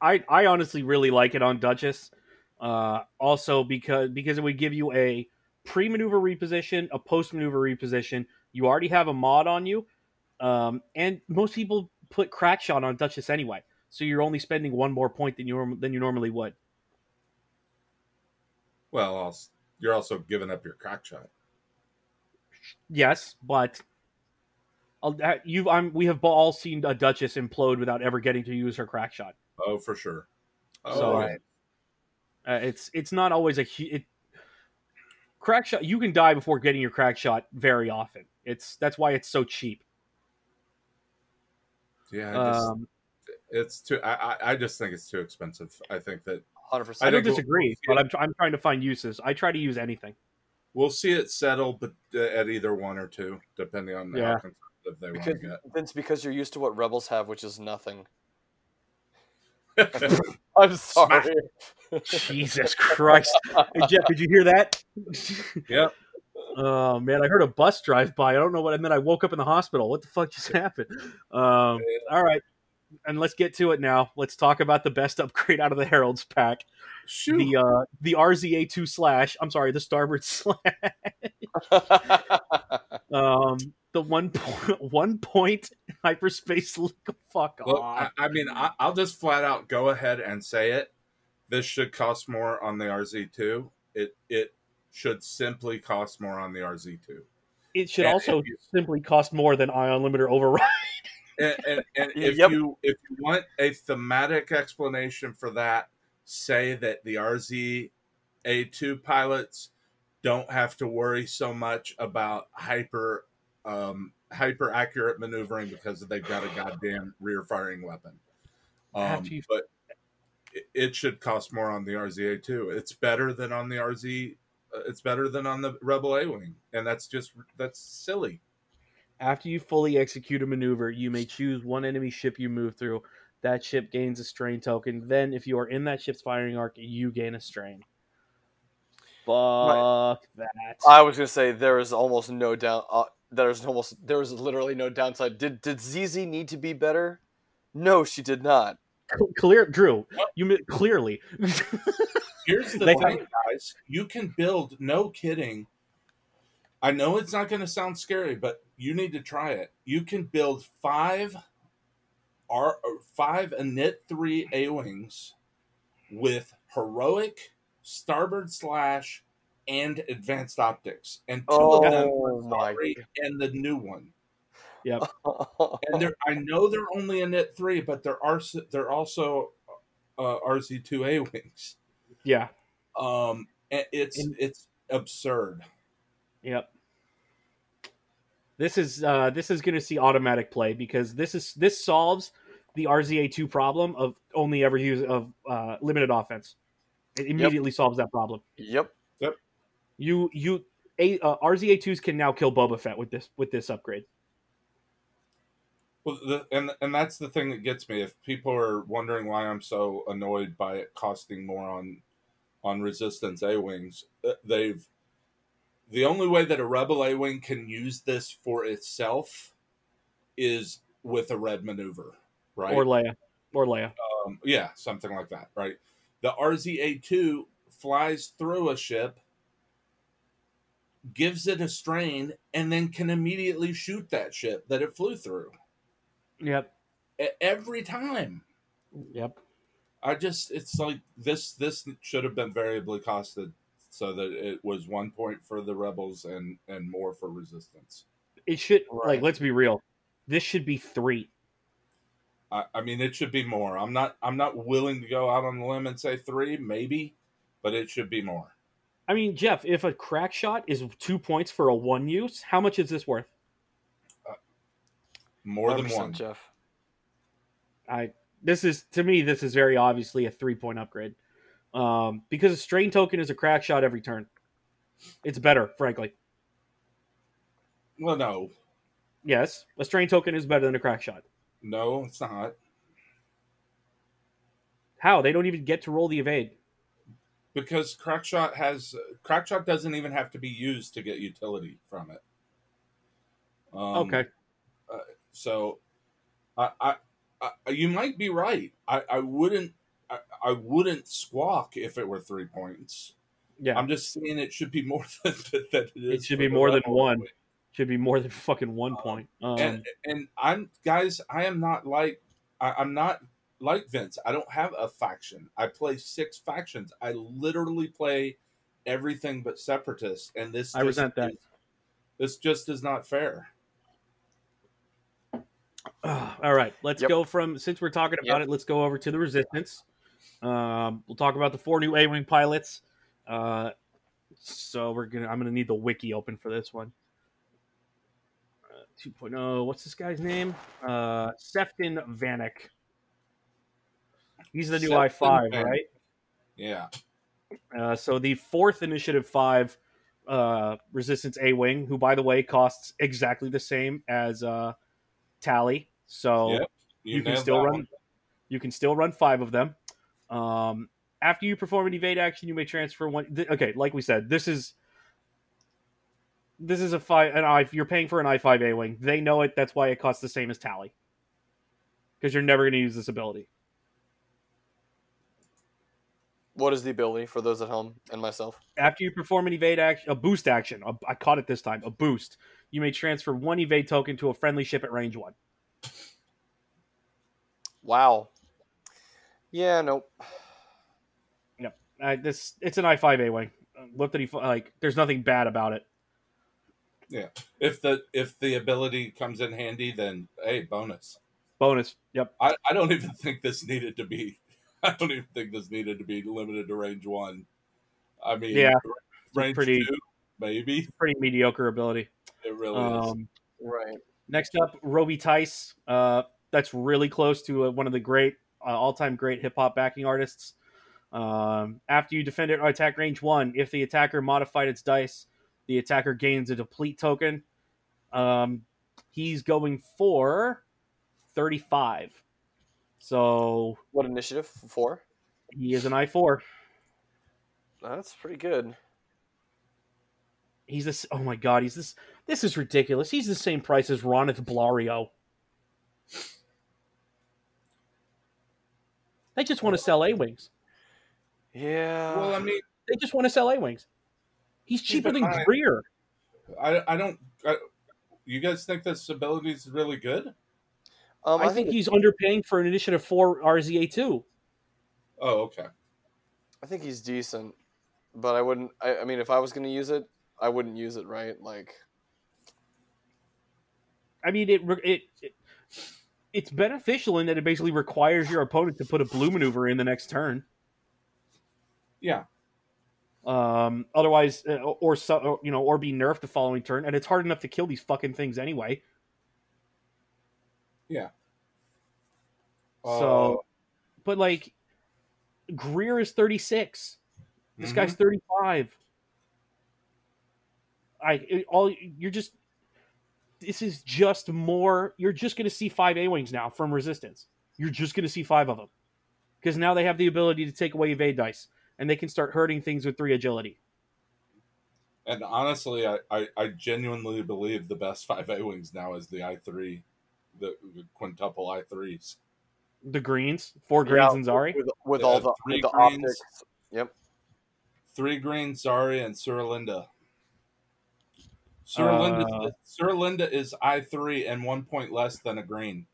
I I honestly really like it on Duchess. Uh, also because because it would give you a pre-maneuver reposition, a post-maneuver reposition. You already have a mod on you, um, and most people put crack shot on Duchess anyway. So you're only spending one more point than you than you normally would. Well, als- you're also giving up your crack shot. Yes, but I'll, uh, you've I'm, we have all seen a Duchess implode without ever getting to use her crack shot. Oh, for sure. Oh, So- yeah. Uh, it's it's not always a it, crack shot. You can die before getting your crack shot very often. It's that's why it's so cheap. yeah. Just- Um, it's too. I, I I just think it's too expensive. I think that 100%. I percent. don't think disagree, we'll but. I'm I'm trying to find uses. I try to use anything. we'll see it settle, but uh, at either one or two, depending on Yeah. how conservative they want Because to Vince, because you're used to what rebels have, which is nothing. *laughs* *laughs* I'm sorry. Jesus Christ, hey, Jeff, did you hear that? *laughs* Yep. Oh man, I heard a bus drive by. I don't know what, and then I woke up in the hospital. What the fuck just happened? Um, all right, and let's get to it now. Let's talk about the best upgrade out of the Herald's pack. Shoot. the uh the RZA two slash. I'm sorry, the Starbird Slash. Um, the one point *laughs* one point hyperspace. leak. Fuck Look, off. I, I mean, I, I'll just flat out go ahead and say it. This should cost more on the RZ2. It it should simply cost more on the RZ2. It should and also you- simply cost more than Ion Limiter Override. *laughs* And, and, and if Yep. you if you want a thematic explanation for that, say that the RZ A2 pilots don't have to worry so much about hyper um, hyper accurate maneuvering because they've got a goddamn rear firing weapon. Um, After you- but it, it should cost more on the RZA A2. It's better than on the RZ. Uh, it's better than on the Rebel A wing, and that's just that's silly. After you fully execute a maneuver, you may choose one enemy ship you move through. That ship gains a strain token. Then, if you are in that ship's firing arc, you gain a strain. Fuck that. I was gonna say there is almost no doubt. Uh, there's almost there was literally no downside. Did did Zizi need to be better? No, she did not. Clear, Drew. You mi- clearly. Here's the thing, guys. You can build, no kidding. I know it's not going to sound scary, but you need to try it. You can build five R uh, five Init three A wings with heroic, Starbird Slash, and advanced optics, and two of them Oh are my sorry, and the new one. yep. *laughs* And they're, I know they're only Init three, but there are s- they're also uh, RZ two A wings. Yeah. Um, it's And- it's absurd. Yep. This is uh, this is going to see automatic play because this is this solves the RZA two problem of only ever use of uh, limited offense. It immediately solves that problem. yep. You you a uh, RZA twos can now kill Boba Fett with this with this upgrade. Well, the, and and that's the thing that gets me. If people are wondering why I'm so annoyed by it costing more on on Resistance A wings, uh, they've the only way that a Rebel A wing can use this for itself is with a red maneuver, right? Or Leia. Or Leia. um, yeah, something like that, right? The RZA two flies through a ship, gives it a strain, and then can immediately shoot that ship that it flew through Yep. Every time. Yep. I just it's like this this should have been variably costed so that it was one point for the rebels and and more for resistance. It should like let's be real. This should be three. I, I mean it should be more. I'm not I'm not willing to go out on the limb and say three, maybe, but it should be more. I mean, Jeff, if a crack shot is two points for a one use, how much is this worth? More than one. Jeff. I this is to me this is very obviously a three point upgrade um, because a strain token is a crack shot every turn. It's better, frankly. Well, no, Yes, a strain token is better than a crack shot. No, it's not. How? They don't even get to roll the evade. Because crackshot has crackshot doesn't even have to be used to get utility from it. Um, okay. So, I, I, I, you might be right. I, I wouldn't, I, I wouldn't squawk if it were three points. Yeah. I'm just saying it should be more *laughs* than that. It, is should be more than one. Should be more than fucking one Um, point. Um, And and I'm guys, I am not like I, I'm not like Vince. I don't have a faction. I play six factions. I literally play everything but separatists, and this I resent that. is- this just is not fair. *sighs* all right, let's Yep. go from since we're talking about Yep. it. Let's go over to the resistance. Um, we'll talk about the four new A-wing pilots. Uh, so we're gonna. I'm gonna need the wiki open for this one. Uh, 2.0. What's this guy's name? Uh, Seftin Vanik. He's the new I5, right? Yeah, Uh, so the fourth Initiative Five uh, Resistance A Wing, who by the way costs exactly the same as uh, Tally. So Yep, you, can still run. one. You can still run five of them. Um, after you perform an evade action, you may transfer one. Th- okay, like we said, this is this is a five. An I. You're paying for an I five A Wing. They know it. That's why it costs the same as Tally. Because you're never going to use this ability. What is the ability for those at home and myself? After you perform an evade action, a boost action, a, I caught it this time, a boost, you may transfer one evade token to a friendly ship at range one. Wow. Yeah, nope. Uh, this it's an I five A wing. Uh, What he like? There's nothing bad about it. Yeah, if the if the ability comes in handy, then hey, bonus. Bonus. Yep. I, I don't even *laughs* think this needed to be. *laughs* I don't even think this needed to be limited to range one. I mean, Yeah, range pretty- two, maybe Pretty mediocre ability. it really is. Um, Right. next up, Wrobie Tyce. Uh, that's really close to uh, one of the great uh, all-time great hip hop backing artists. Um, after you defend it or attack range one, if the attacker modified its dice, the attacker gains a deplete token. Um, he's going for thirty-five. So What initiative? Four? he is an I four. That's pretty good. He's this. Oh my god, he's this. This is ridiculous. He's the same price as Ronith Blario. They just want to sell A wings. Yeah. well, I mean, They just want to sell A wings. He's cheaper than I- Greer. I I don't. I, you guys think this ability is really good? Um, I, think, he's underpaying for an Initiative Four RZA two. Oh, okay. I think he's decent, but I wouldn't. I, I mean, if I was going to use it, I wouldn't use it. Right? Like, I mean, it, it it it's beneficial in that it basically requires your opponent to put a blue maneuver in the next turn. Yeah, Um, otherwise, uh, or, so, or you know, or be nerfed the following turn, and it's hard enough to kill these fucking things anyway. So, Uh, but like, Greer is thirty six. This mhm. guy's thirty five. I it- all you're just. This is just more. You're just going to see five A wings now from Resistance. You're just going to see five of them because now they have the ability to take away evade dice, and they can start hurting things with three agility. And honestly, I, I, I genuinely believe the best *laughs* five A wings now is the I three, the, the quintuple I threes. The greens, four greens yeah, and Zari. with, with Yeah, all the, three with the greens. optics. Yep. Three green, Zari, and Suralinda. Suralinda, Uh, Suralinda is I three and one point less than a green.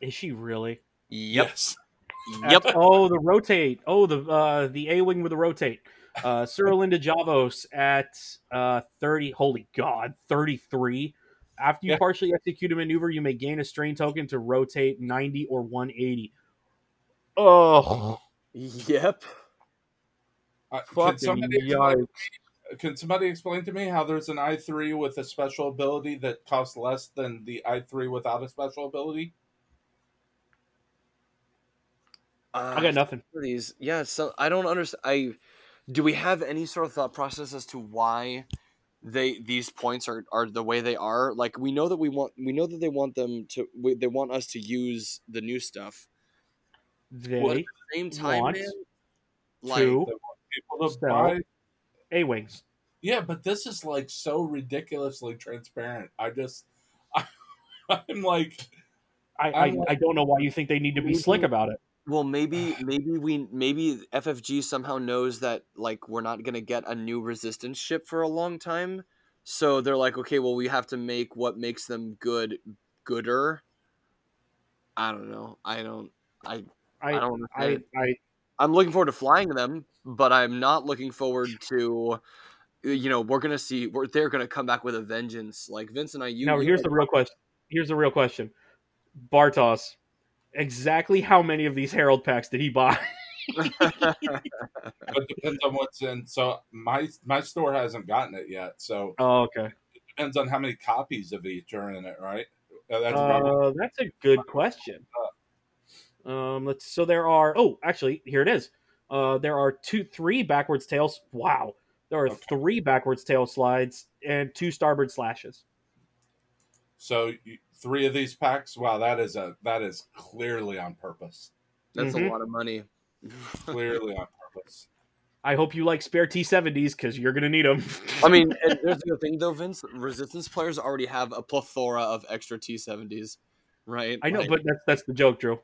Is she really? Yes. Yep. oh, the rotate. Oh, the uh, the A wing with the rotate. Uh, Suralinda *laughs* Javos at uh, thirty. Holy God, thirty three. After you Yeah. partially execute a maneuver, you may gain a strain token to rotate ninety or one eighty. Oh, Yep. Uh, can somebody explain, can somebody explain to me how there's an I three with a special ability that costs less than the I three without a special ability? I got nothing. These, yeah. So I don't understand. I do we have any sort of thought process as to why they these points are, are the way they are. Like we know that we want we know that they want them to we, they want us to use the new stuff. They But at the same time, want man, like to People to buy. A wings. Yeah, but this is like so ridiculously transparent. I just, I, *laughs* I'm like, I, I, I'm like- I don't know why you think they need to be slick mm-hmm. about it. Well, maybe maybe we maybe FFG somehow knows that like we're not gonna get a new resistance ship for a long time, so they're like, okay, well we have to make what makes them good gooder. I don't know. I don't. I I, I don't. I. I I'm looking forward to flying them, but I'm not looking forward to. Uh, you know, we're gonna see. We're, they're gonna come back with a vengeance. Like Vince and I. You, now here's the real question. Here's the real question. Bartos, exactly how many of these Herald packs did he buy? *laughs* it depends on what's in. So my my store hasn't gotten it yet. So oh, okay. it depends on how many copies of each are in it, right? Uh, That's Uh, that's a good question. Um, let's. So there are. Oh, actually, here it is. Uh, there are two, three backwards tails. Wow, there are Okay. three backwards tail slides and two Starbird Slashes. so you, three of these packs. Wow, that is a that is clearly on purpose. That's Mhm. a lot of money. Clearly on purpose. I hope you like spare T70s because you're gonna need them. I mean, and there's the thing though, Vince. Resistance players already have a plethora of extra T70s, right? I know, Like, but that's that's the joke, Drew.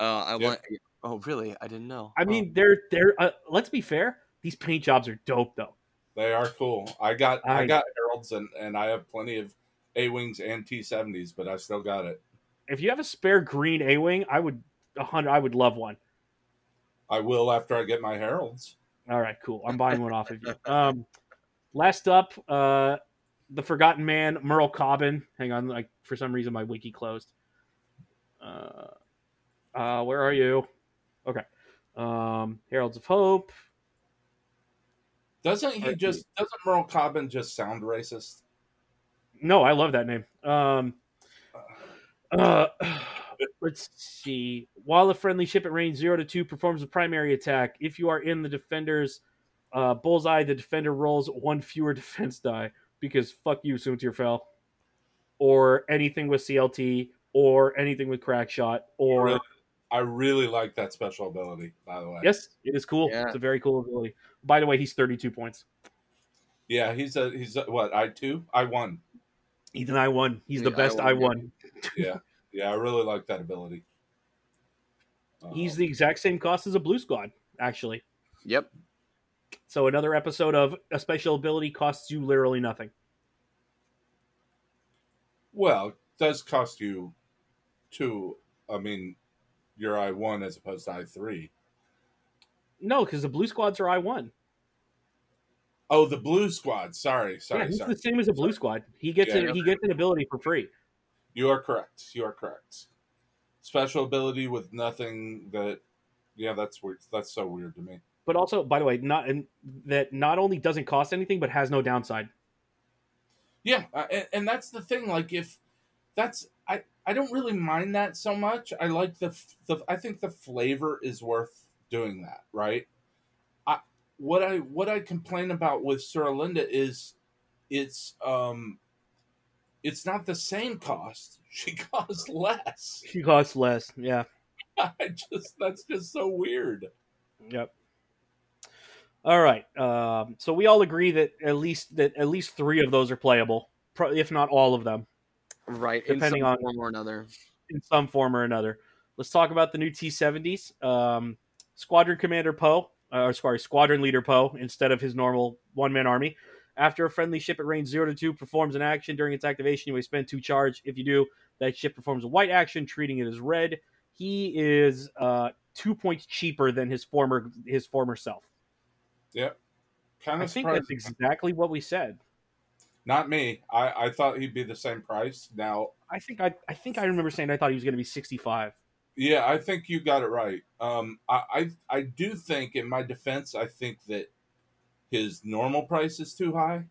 uh, I Yeah. want. Oh, really? I didn't know. I Oh. mean, they're they're. Uh, let's be fair. These paint jobs are dope, though. They are cool. I got I, I- got heralds and and I have plenty of A wings and T seventies, but I still got it. If you have a spare green A wing, I would a hundred. I would love one. I will after I get my heralds. All right, cool. I'm buying one off of you. Um, last up, uh, the Forgotten Man, Merl Cobben. Hang on, like for some reason my wiki closed. Uh, uh, where are you? Okay. Um, Heralds of Hope. Doesn't he just doesn't Merl Cobben just sound racist? No, I love that name. Um, uh, *sighs* let's see. While a friendly ship at range zero to two performs a primary attack, if you are in the defender's uh, bullseye, the defender rolls one fewer *laughs* defense die because fuck you, Soontir Fel, or anything with CLT, or anything with crack shot, or Really? I really like that special ability, by the way. yes, it is cool. Yeah. It's a very cool ability. By the way, he's thirty-two points. Yeah, he's a he's a, what I two I one. He's an I one. He's the Yeah, best I I won, one. Yeah, yeah, I really like that ability. He's Um, the exact same cost as a Blue Squad, actually. Yep. So another episode of a special ability costs you literally nothing. well, it does cost you two. I mean, your I one as opposed to I three. No, because the blue squads are I one. Oh, the blue squad. Sorry, sorry, Yeah, he's sorry. the same as a blue squad. He gets Yeah, you're He gets an ability for free. You are correct. You are correct. Special ability with nothing that. Yeah, that's weird. That's so weird to me. But also, by the way, not and that not only doesn't cost anything, but has no downside. Yeah, uh, and, and that's the thing. Like, if that's I, I don't really mind that so much. I like the the. I think the flavor is worth doing that. Right. I what I what I complain about with Suralinda is, it's um, it's not the same cost. *laughs* She costs less. She costs less. Yeah. *laughs* I just that's just so weird. Yep. All right. Um, so we all agree that at least that at least three of those are playable, pro- if not all of them, Right. Depending in some on- form or another. in some form or another. Let's talk about the new T70s. Um, Squadron Commander Poe, uh, or sorry, Squadron Leader Poe, instead of his normal one man army. After a friendly ship at range 0 to 2 performs an action during its activation, you may spend two charge. If you do, that ship performs a white action, treating it as red. He is uh, two points cheaper than his former his former self. Yep. Kind of I think that's exactly what we said. Not me. I, I thought he'd be the same price. Now, I think I I think I remember saying I thought he was going to be 65. Yeah, I think you got it right. Um, I, I I do think, in my defense, I think that his normal price is too high.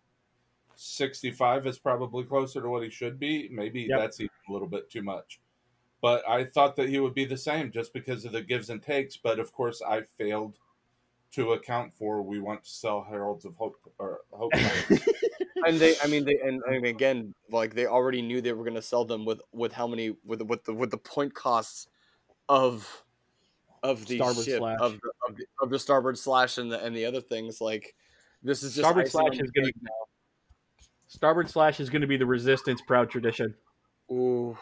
Sixty-five is probably closer to what he should be. Maybe Yep. that's even a little bit too much. But I thought that he would be the same just because of the gives and takes. But of course, I failed to account for we want to sell Heralds of Hope or Hope. *laughs* and they, I mean, they, and, and again, like they already knew they were going to sell them with with how many with with the with the point costs of of the Starboard ship slash. of the, of the of the Starbird Slash and the and the other things. Like this is just Starbird Slash is gonna- Starbird Slash is going to be the resistance proud tradition. Ooh,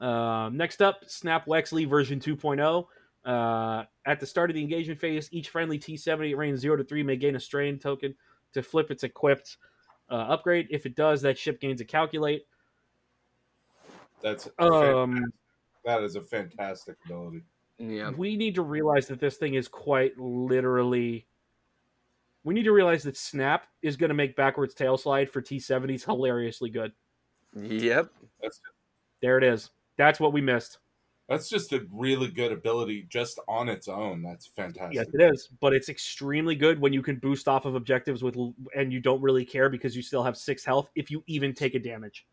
Um, next up, Snap Wexley version 2.0. Uh, at the start of the engagement phase, each friendly T70 at range 0 to 3 may gain a strain token to flip its equipped uh, upgrade. If it does, that ship gains a calculate. That's Um, that is a fantastic ability. yeah. we need to realize that this thing is quite literally. We need to realize that Snap is going to make backwards tail slide for T70s hilariously good. Yep. That's There it is. That's what we missed. that's just a really good ability just on its own. That's fantastic. Yes, it is, but it's extremely good when you can boost off of objectives with, and you don't really care because you still have six health if you even take a damage.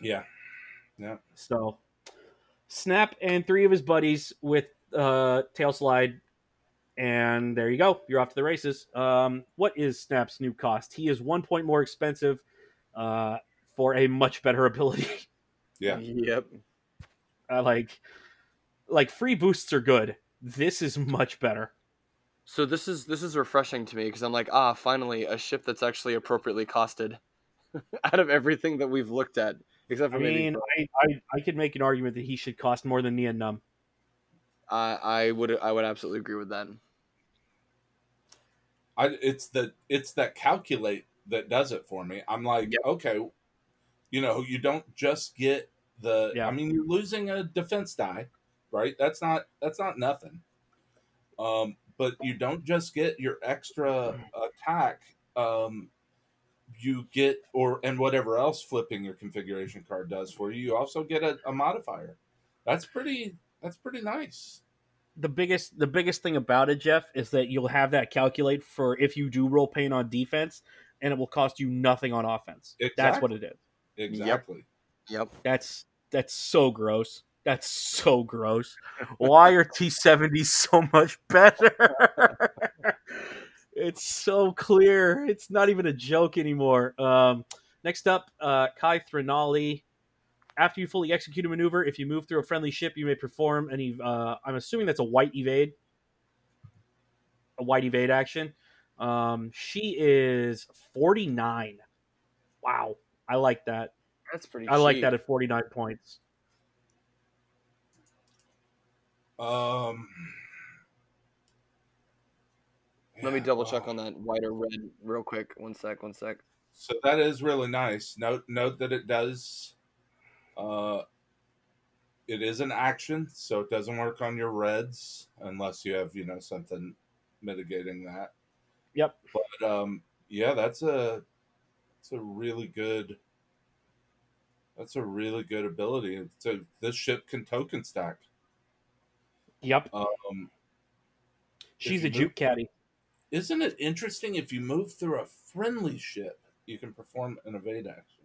Yeah. Yeah. So, Snap and three of his buddies with uh, tail slide, and there you go. You're off to the races. Um, what is Snap's new cost? He is one point more expensive uh, for a much better *laughs* ability. Yeah. Yep. uh, like, like free boosts are good. This is much better. So this is this is refreshing to me because I'm like, ah, finally a ship that's actually appropriately costed *laughs* out of everything that we've looked at, except I for maybe mean, I, I, I could make an argument that he should cost more than Nien Nunb. I I would I would absolutely agree with that. I it's the it's that calculate that does it for me. I'm like, Yep. okay, you know, you don't just get the Yeah. I mean, you're losing a defense die, right? That's not that's not nothing. Um, but you don't just get your extra attack. Um, you get or and whatever else flipping your configuration card does for you. You also get a, a modifier. That's pretty. That's pretty nice. the biggest the biggest thing about it, Jeff, is that you'll have that calculate for if you do roll pain on defense, and it will cost you nothing on offense. That's what it is. Exactly. Yep. That's that's so gross. That's so gross. Why are T seventies so much better? *laughs* it's so clear. It's not even a joke anymore. Um, next up, uh, C'ai Threnalli. After you fully execute a maneuver, if you move through a friendly ship, you may perform any. Uh, I'm assuming that's a white evade. A white evade action. Um, she is 49. Wow, I like that. That's pretty. I like that at 49 points. Um. Let me yeah, double check on that white or red real quick. One sec. One sec. So that is really nice. Note note that it does. Uh, it is an action, so it doesn't work on your reds unless you have you know something mitigating that. Yep. But um, yeah, that's a it's a really good. That's a really good ability. So this ship can token stack. Yep. Um, She's you a move- juke caddy. Isn't it interesting if you move through a friendly ship, you can perform an evade action?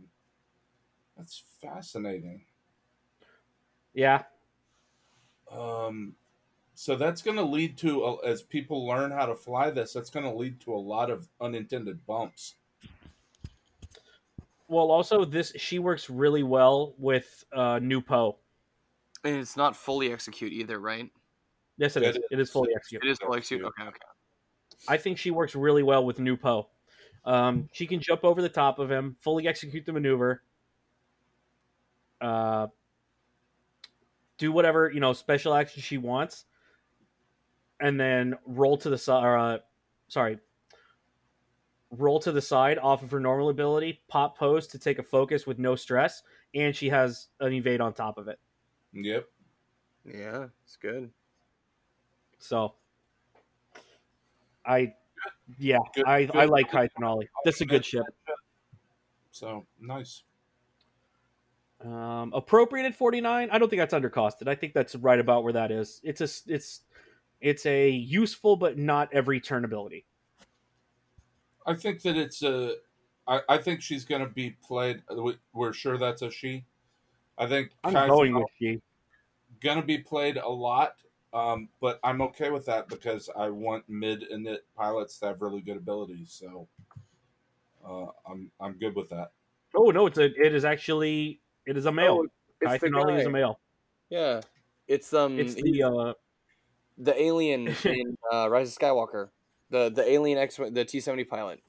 That's fascinating. Yeah. Um, so that's going to lead to, uh, as people learn how to fly this, that's going to lead to a lot of unintended bumps. Well, also this she works really well with uh, New Poe. And it's not fully execute either, right? Yes, it It is. is. It is fully It executed. It is fully execute. Okay. Okay. I think she works really well with New Poe. Um, she can jump over the top of him, fully execute the maneuver, uh, do whatever you know special action she wants, and then roll to the side. Uh, sorry, roll to the side off of her normal ability, pop pose to take a focus with no stress, and she has an evade on top of it. Yep. Yeah, it's good. So, I, yeah, Good- I, good. I like. This is a good ship. So nice. Um, appropriate at 49. I don't think that's undercosted. I think that's right about where that is. It's a it's it's a useful but not every turn ability. I think that it's a. I, I think she's going to be played. we- We're sure that's a she. I think I'm Kai going with she. going to be played a lot Um, but I'm okay with that because I want mid and it pilots to have really good abilities. So uh, I'm I'm good with that. Oh no, it's a it is actually it is a male. Oh, it's C'ai Threnalli is a male. Yeah, it's um, It's the uh, the alien *laughs* in uh, Rise of Skywalker, the the alien X the T seventy pilot.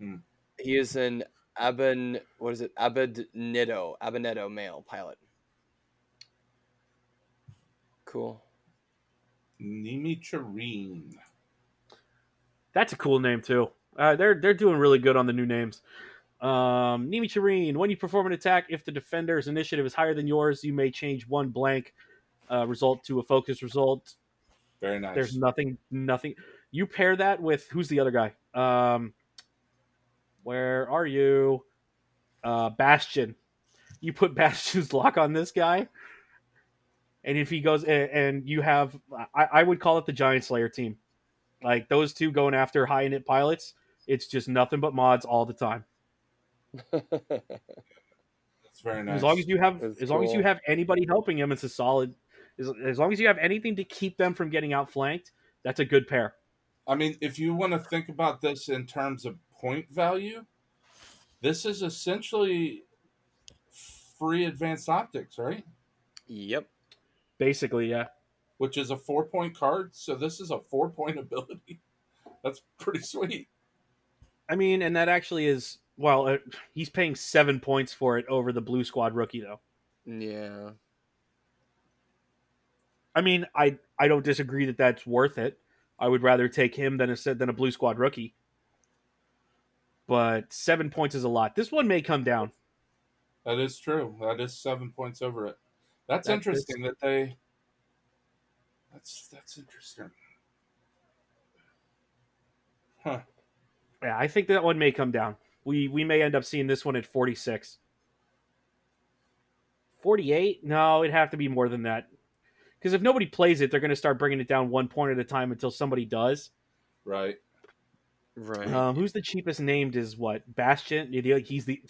Hmm. He is an Aben what is it Abednedo Abednedo male pilot. Cool. Nimi Chireen. that's a cool name too. Uh, they're they're doing really good on the new names. Um, Nimi Chireen, when you perform an attack, if the defender's initiative is higher than yours, you may change one blank uh, result to a focus result. Very nice. There's nothing, nothing. You pair that with who's the other guy? Um, where are you? Uh, Bastian. You put *laughs* Bastian's lock on this guy, and if he goes and, and you have, I, I would call it the Giant Slayer team. Like those two going after high init pilots, it's just nothing but mods all the time. *laughs* That's very nice. As long as you have, That's as long as you have anybody helping him, it's a solid. As, as long as you have anything to keep them from getting outflanked, that's a good pair. I mean, if you want to think about this in terms of point value, this is essentially free advanced optics, right? yep. Basically, yeah. Which is a four point card. So this is a four point *laughs* ability. That's pretty sweet. I mean, and that actually is well. Uh, he's paying seven points for it over the Blue Squad rookie, though. Yeah. I mean, I I don't disagree that that's worth it. I would rather take him than a than a Blue Squad rookie. But seven points is a lot. This one may come down. That is true. That is seven points over it. That's That interesting that they. That's that's interesting. Huh. Yeah, I think that one may come down. We we may end up seeing this one at forty six. Forty eight? No, it'd have to be more than that. Because if nobody plays it, they're going to start bringing it down one point at a time until somebody does. Right. Right. Um, who's the cheapest named is what? Bastian? He's the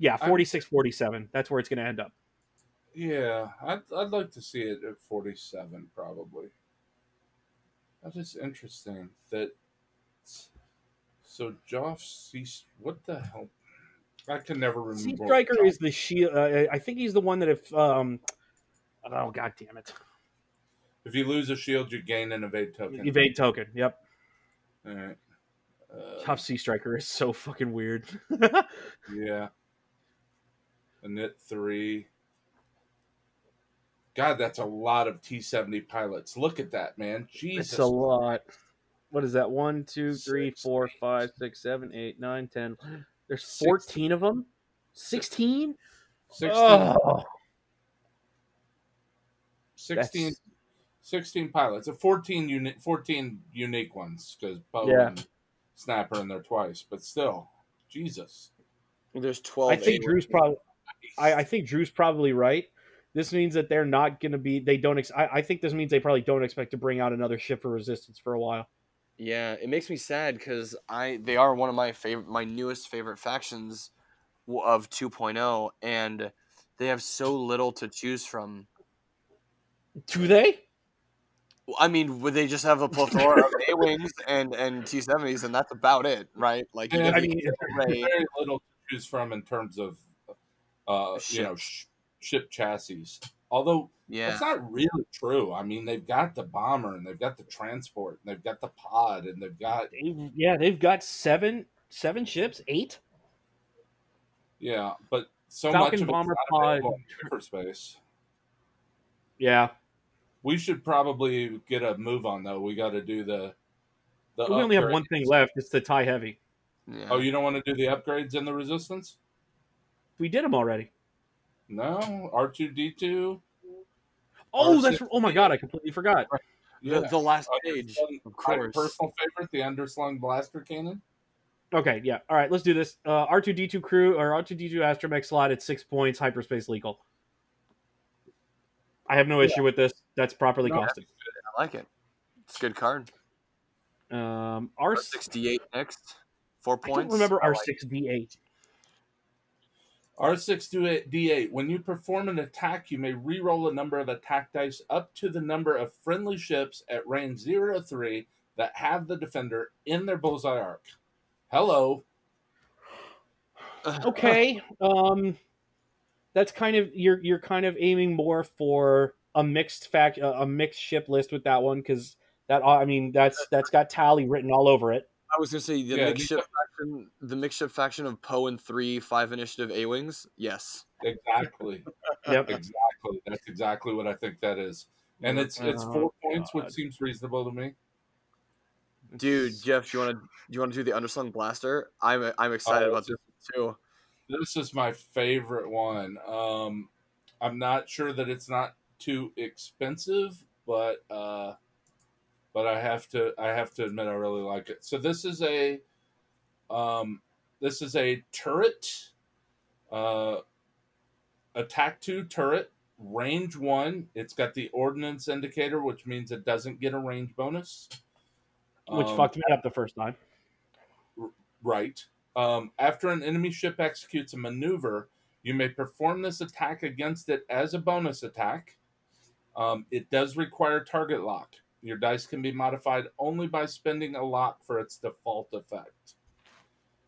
Yeah, 46 47. That's where it's going to end up. Yeah, I'd, I'd like to see it at 47, probably. That is interesting. That so Joph ceased. What the hell? I can never remember. Seastriker is the shield. Uh, I think he's the one that if um, oh god damn it, If you lose a shield, you gain an evade token. evade token. Yep, All right. Uh, tough Seastriker is so fucking weird. *laughs* Yeah. A knit three. God, that's a lot of T seventy pilots. Look at that, man. Jesus. it's a lot. What is that? One, two, three, Six. four, five, six, seven, eight, nine, ten. There's Six. fourteen of them. Sixteen. 16, Oh, 16, that's 16 pilots. A 14 uni- 14 unique ones because Poe Yeah. and Snapper in there twice, but still, Jesus. There's twelve. I think Drew's probably. I, I think Drew's probably right. This means that they're not going to be. They don't. Ex- I, I think this means they probably don't expect to bring out another ship for Resistance for a while. Yeah, it makes me sad because I they are one of my favorite, my newest favorite factions of 2.0, and they have so little to choose from. Do they? I mean, would they just have a plethora of *laughs* A wings and and T70s, and that's about it, right? Like, you Yeah, get I the mean, Very little to choose from in terms of, uh, you know, sh- ship chassis. Although yeah, That's not really true. I mean, they've got the bomber and they've got the transport and they've got the pod and they've got They- yeah, they've got seven seven ships, eight. yeah, but so Falcon much of bomber it's not available pod. in hyperspace. Yeah, We should probably get a move on though. We got to do the the. we only have one thing left. It's the tie heavy. yeah. Oh, you don't want to do the upgrades in the resistance? We did them already. No, R two D two. Oh, Or that's oh my god, I completely forgot. Yeah, the, the last page, Underslung- of my course. personal favorite, the underslung blaster cannon. Okay, yeah. All right, let's do this. Uh, R two D two crew or R two D two astromech slot at six points, hyperspace legal. I have no issue with this. That's properly No. costed. I like it. It's a good card. Um, R R68 next, four I points. don't remember I R like- six D eight. R6 D8. When you perform an attack, you may re-roll a number of attack dice up to the number of friendly ships at range 0 to 3 that have the defender in their bullseye arc. Hello. *sighs* okay um that's kind of you're you're kind of aiming more for a mixed fact a mixed ship list with that one because that i mean that's that's got Tallie written all over it I was gonna say the Yeah, mixed faction, the mixed faction of Poe and three five initiative A wings. Yes, Exactly. *laughs* yep exactly. That's exactly what I think that is. And it's it's Oh, four points, God. which seems reasonable to me. dude, Jeff, do you want to do you want to do the underslung blaster? I'm I'm excited Oh, about this too. This is my favorite one. Um, I'm not sure that it's not too expensive, but uh, but I have to I have to admit I really like it. So this is a um, this is a turret, uh, attack two turret, range one. It's got the ordnance indicator, which means it doesn't get a range bonus. which Um, fucked me up the first time Right. Um, after an enemy ship executes a maneuver, you may perform this attack against it as a bonus attack. Um, it does require target lock. Your dice can be modified only by spending a lock for its default effect.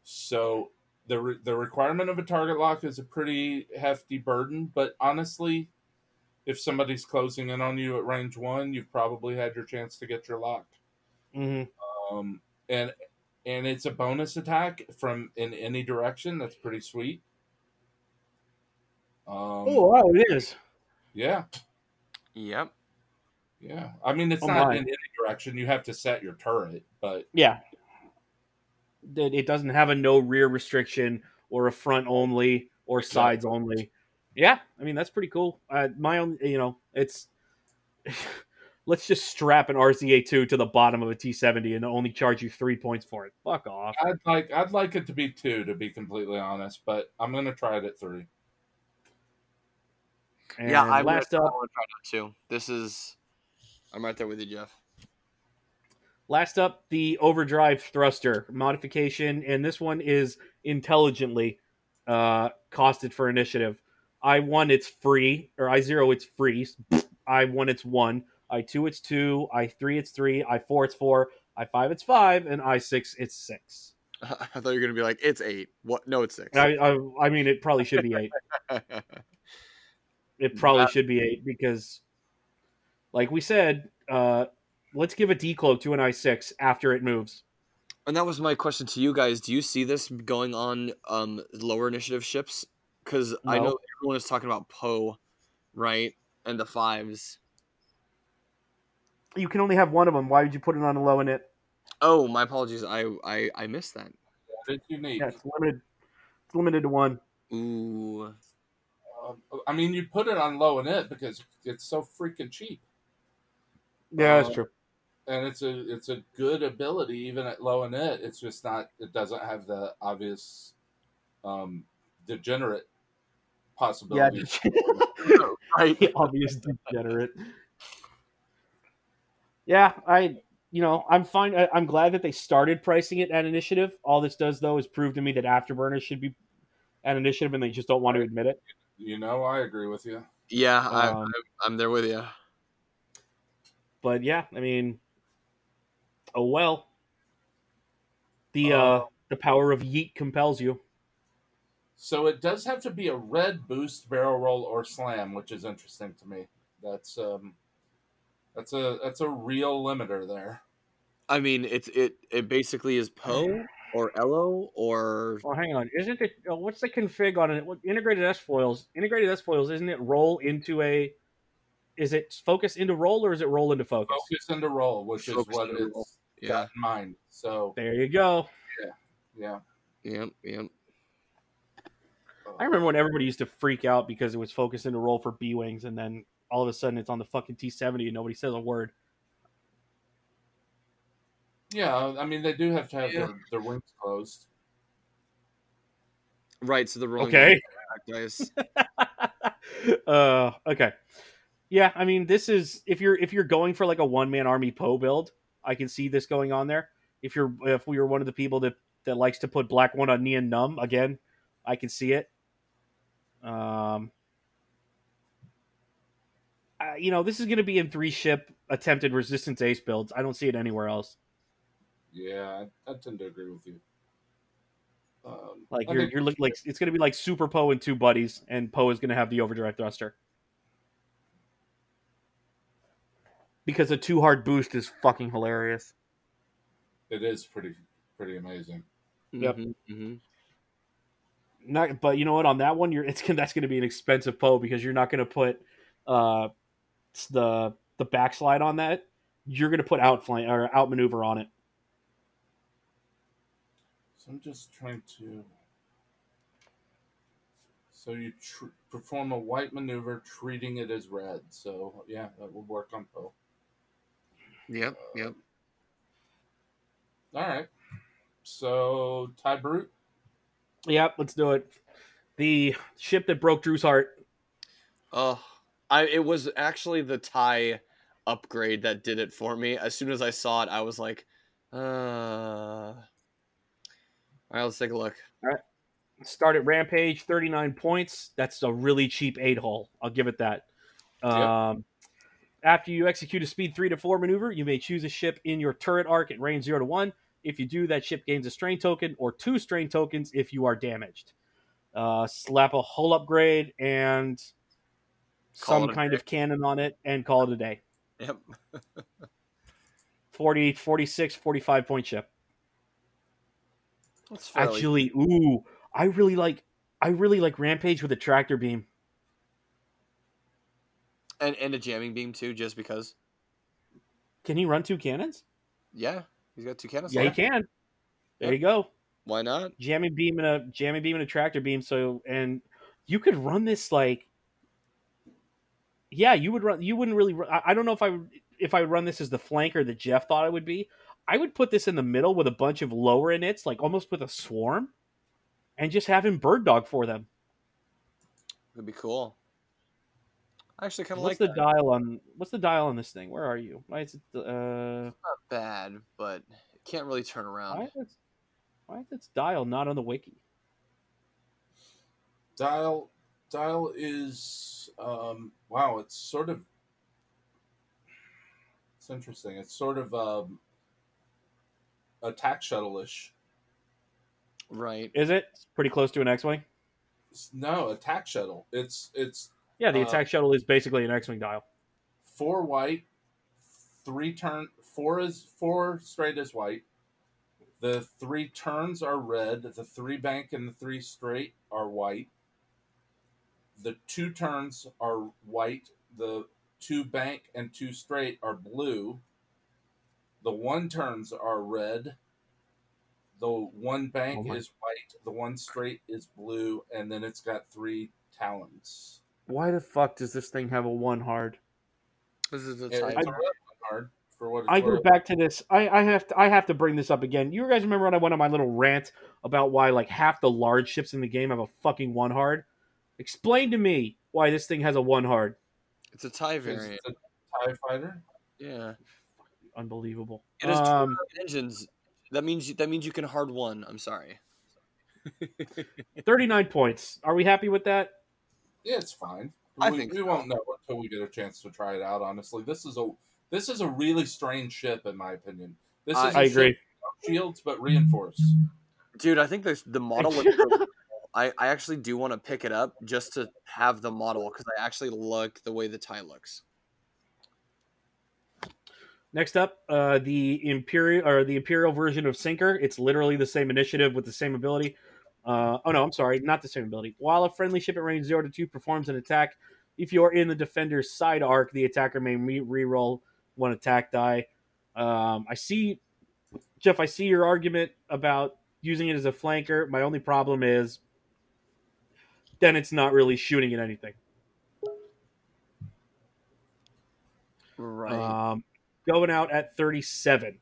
So the re- the requirement of a target lock is a pretty hefty burden, but honestly, if somebody's closing in on you at range one, you've probably had your chance to get your lock hmm um, and and it's a bonus attack from in any direction. That's pretty sweet. Um, oh wow it is yeah, Yep. Yeah. I mean, it's Oh, not in any direction. You have to set your turret, but yeah that it doesn't have a no rear restriction or a front only or sides only yeah i mean that's pretty cool uh, my own you know it's *laughs* let's just strap an rza2 to the bottom of a t70 and only charge you three points for it fuck off I'd like I'd like it to be two, to be completely honest. But I'm gonna try it at three. and yeah, I'm last gonna, up I want to try that too. This is, I'm right there with you, Jeff. Last up, the overdrive thruster modification, and this one is intelligently uh, costed for initiative. I one, it's free, or I zero, it's free. I one, it's one. I two, it's two. I three, it's three. I four, it's four. I five, it's five, and I six, it's six. *laughs* I thought you were gonna be like, it's eight. What? No, it's six. I, I, I mean, it probably should be eight. *laughs* It probably should be eight because, like we said, uh, let's give a decloak to an I six after it moves. and that was my question to you guys. Do you see this going on um lower initiative ships? Because I know everyone is talking about Poe, right, and the fives. You can only have one of them. Why would you put it on a low in it? Oh, my apologies. I I I missed that. It's unique. Yeah, it's limited. It's limited to one. Ooh. Um, I mean, you put it on low and it because it's so freaking cheap, Yeah, that's true. and it's a it's a good ability even at low and it. It's just not. It doesn't have the obvious um, degenerate Yeah, possibility. *laughs* Right. *laughs* obvious degenerate. Yeah, I, you know, I'm fine. I, I'm glad that they started pricing it at initiative. All this does though is prove to me that afterburners should be at initiative, and they just don't want to admit it. You know, I agree with you. Yeah, I, Um, I'm, I'm there with you. But yeah, I mean, oh well. The Uh, uh, the power of yeet compels you. So it does have to be a red boost, barrel roll, or slam, which is interesting to me. That's um, that's a that's a real limiter there. I mean, it's it it basically is Poe or Elo or Oh, hang on. Isn't it? Oh, what's the config on it? What, integrated S foils. Integrated S foils. Isn't it roll into a? Is it focus into roll or is it roll into focus? Focus into roll, which is Focus what into it's roll. yeah, in mind. So There you go. Yeah. Yeah, yep, yep. I remember when everybody used to freak out because it was focused into roll for B wings, and then all of a sudden it's on the fucking T seventy and nobody says a word. yeah. I mean, they do have to have Yeah. their, their wings closed. Right, so the rolling Okay. *laughs* dice. *laughs* uh, okay. Yeah, I mean, this is if you're if you're going for like a one man army Poe build, I can see this going on there. If you're if we were one of the people that that likes to put black one on and numb again, I can see it. Um, uh, you know, this is going to be in three ship attempted resistance ace builds. I don't see it anywhere else. Yeah, I, I tend to agree with you. Um, Like I you're think- you're like it's going to be like Super Poe and two buddies, and Poe is going to have the overdrive thruster because a two hard boost is fucking hilarious. it is pretty pretty amazing. Yep. Mhm, mhm. Not, but you know what? On that one, you're it's that's going to be an expensive Poe because you're not going to put uh the the backslide on that. You're going to put outflank or outmaneuver on it. So I'm just trying to. So you tr- perform a white maneuver, treating it as red. So yeah, that would work on Poe. Yep. Yep. All right. So Tie Brute. Yep, let's do it. The ship that broke Drew's heart. Oh, I it was actually the tie upgrade that did it for me. As soon as I saw it, I was like, uh. All right, let's take a look. All right. Start at Rampage, 39 points. That's a really cheap eight hull. I'll give it that. Um, after you execute a speed three to four maneuver, you may choose a ship in your turret arc at range zero to one. If you do, that ship gains a strain token or two strain tokens if you are damaged. Uh, slap a hull upgrade and Call some kind day. of cannon on it and call it a day. Yep. *laughs* 40, 46, 45 point ship. Actually, ooh, I really like I really like Rampage with a tractor beam. And and a jamming beam too, just because. Can he run two cannons? Yeah, he's got two cannons. Yeah, he can. There Yep. you go. Why not? Jamming beam and a jamming beam and a tractor beam. So and you could run this like yeah, you would run. You wouldn't really. run- I I don't know if I would if I would run this as the flanker that Jeff thought it would be. I would put this in the middle with a bunch of lower inits, like almost with a swarm, and just have him bird dog for them. It'd be cool. I actually kind of like. What's the that. dial on? What's the dial on this thing? Where are you? Why is it? Uh, Not bad, but it can't really turn around. why is it, why is its dial not on the wiki? Dial dial is um wow, it's sort of it's interesting. It's sort of um attack shuttle-ish. Right. Is it It's pretty close to an X-wing? No, attack shuttle. It's it's Yeah, the Uh, attack shuttle is basically an X-wing dial. four white, three turn four is four straight is white. The three turns are red. The three bank and the three straight are white. The two turns are white. The two bank and two straight are blue. The one turns are red. The one bank Oh is white. The one straight is blue, and then it's got three talons. Why the fuck does this thing have a one hard? This is the tie. a red one hard for what I go back to this. I, I have to. I have to bring this up again. You guys remember when I went on my little rant about why like half the large ships in the game have a fucking one hard? Explain to me why this thing has a one hard. It's a tie variant. it's a TIE fighter. Yeah. Unbelievable. It has Um, two engines. That means that means you can hard one. I'm sorry. *laughs* Thirty-nine points. Are we happy with that? Yeah, it's fine. I we, think we so. won't know until we get a chance to try it out. Honestly, this is a this is a really strange ship, in my opinion. This I- is a I agree. without shields but reinforced. Dude, I think the the model *laughs* looks really cool. I, I actually do want to pick it up just to have the model because I actually like the way the tie looks. Next up, uh, the imperial or the imperial version of Sinker. It's literally the same initiative with the same ability. Uh, oh no, I'm sorry, not the same ability. While a friendly ship at range zero to two performs an attack, if you are in the defender's side arc, the attacker may re- reroll one attack die. Um, I see, Jeff. I see your argument about using it as a flanker. My only problem is, then it's not really shooting at anything. Right. Um, going out at 37.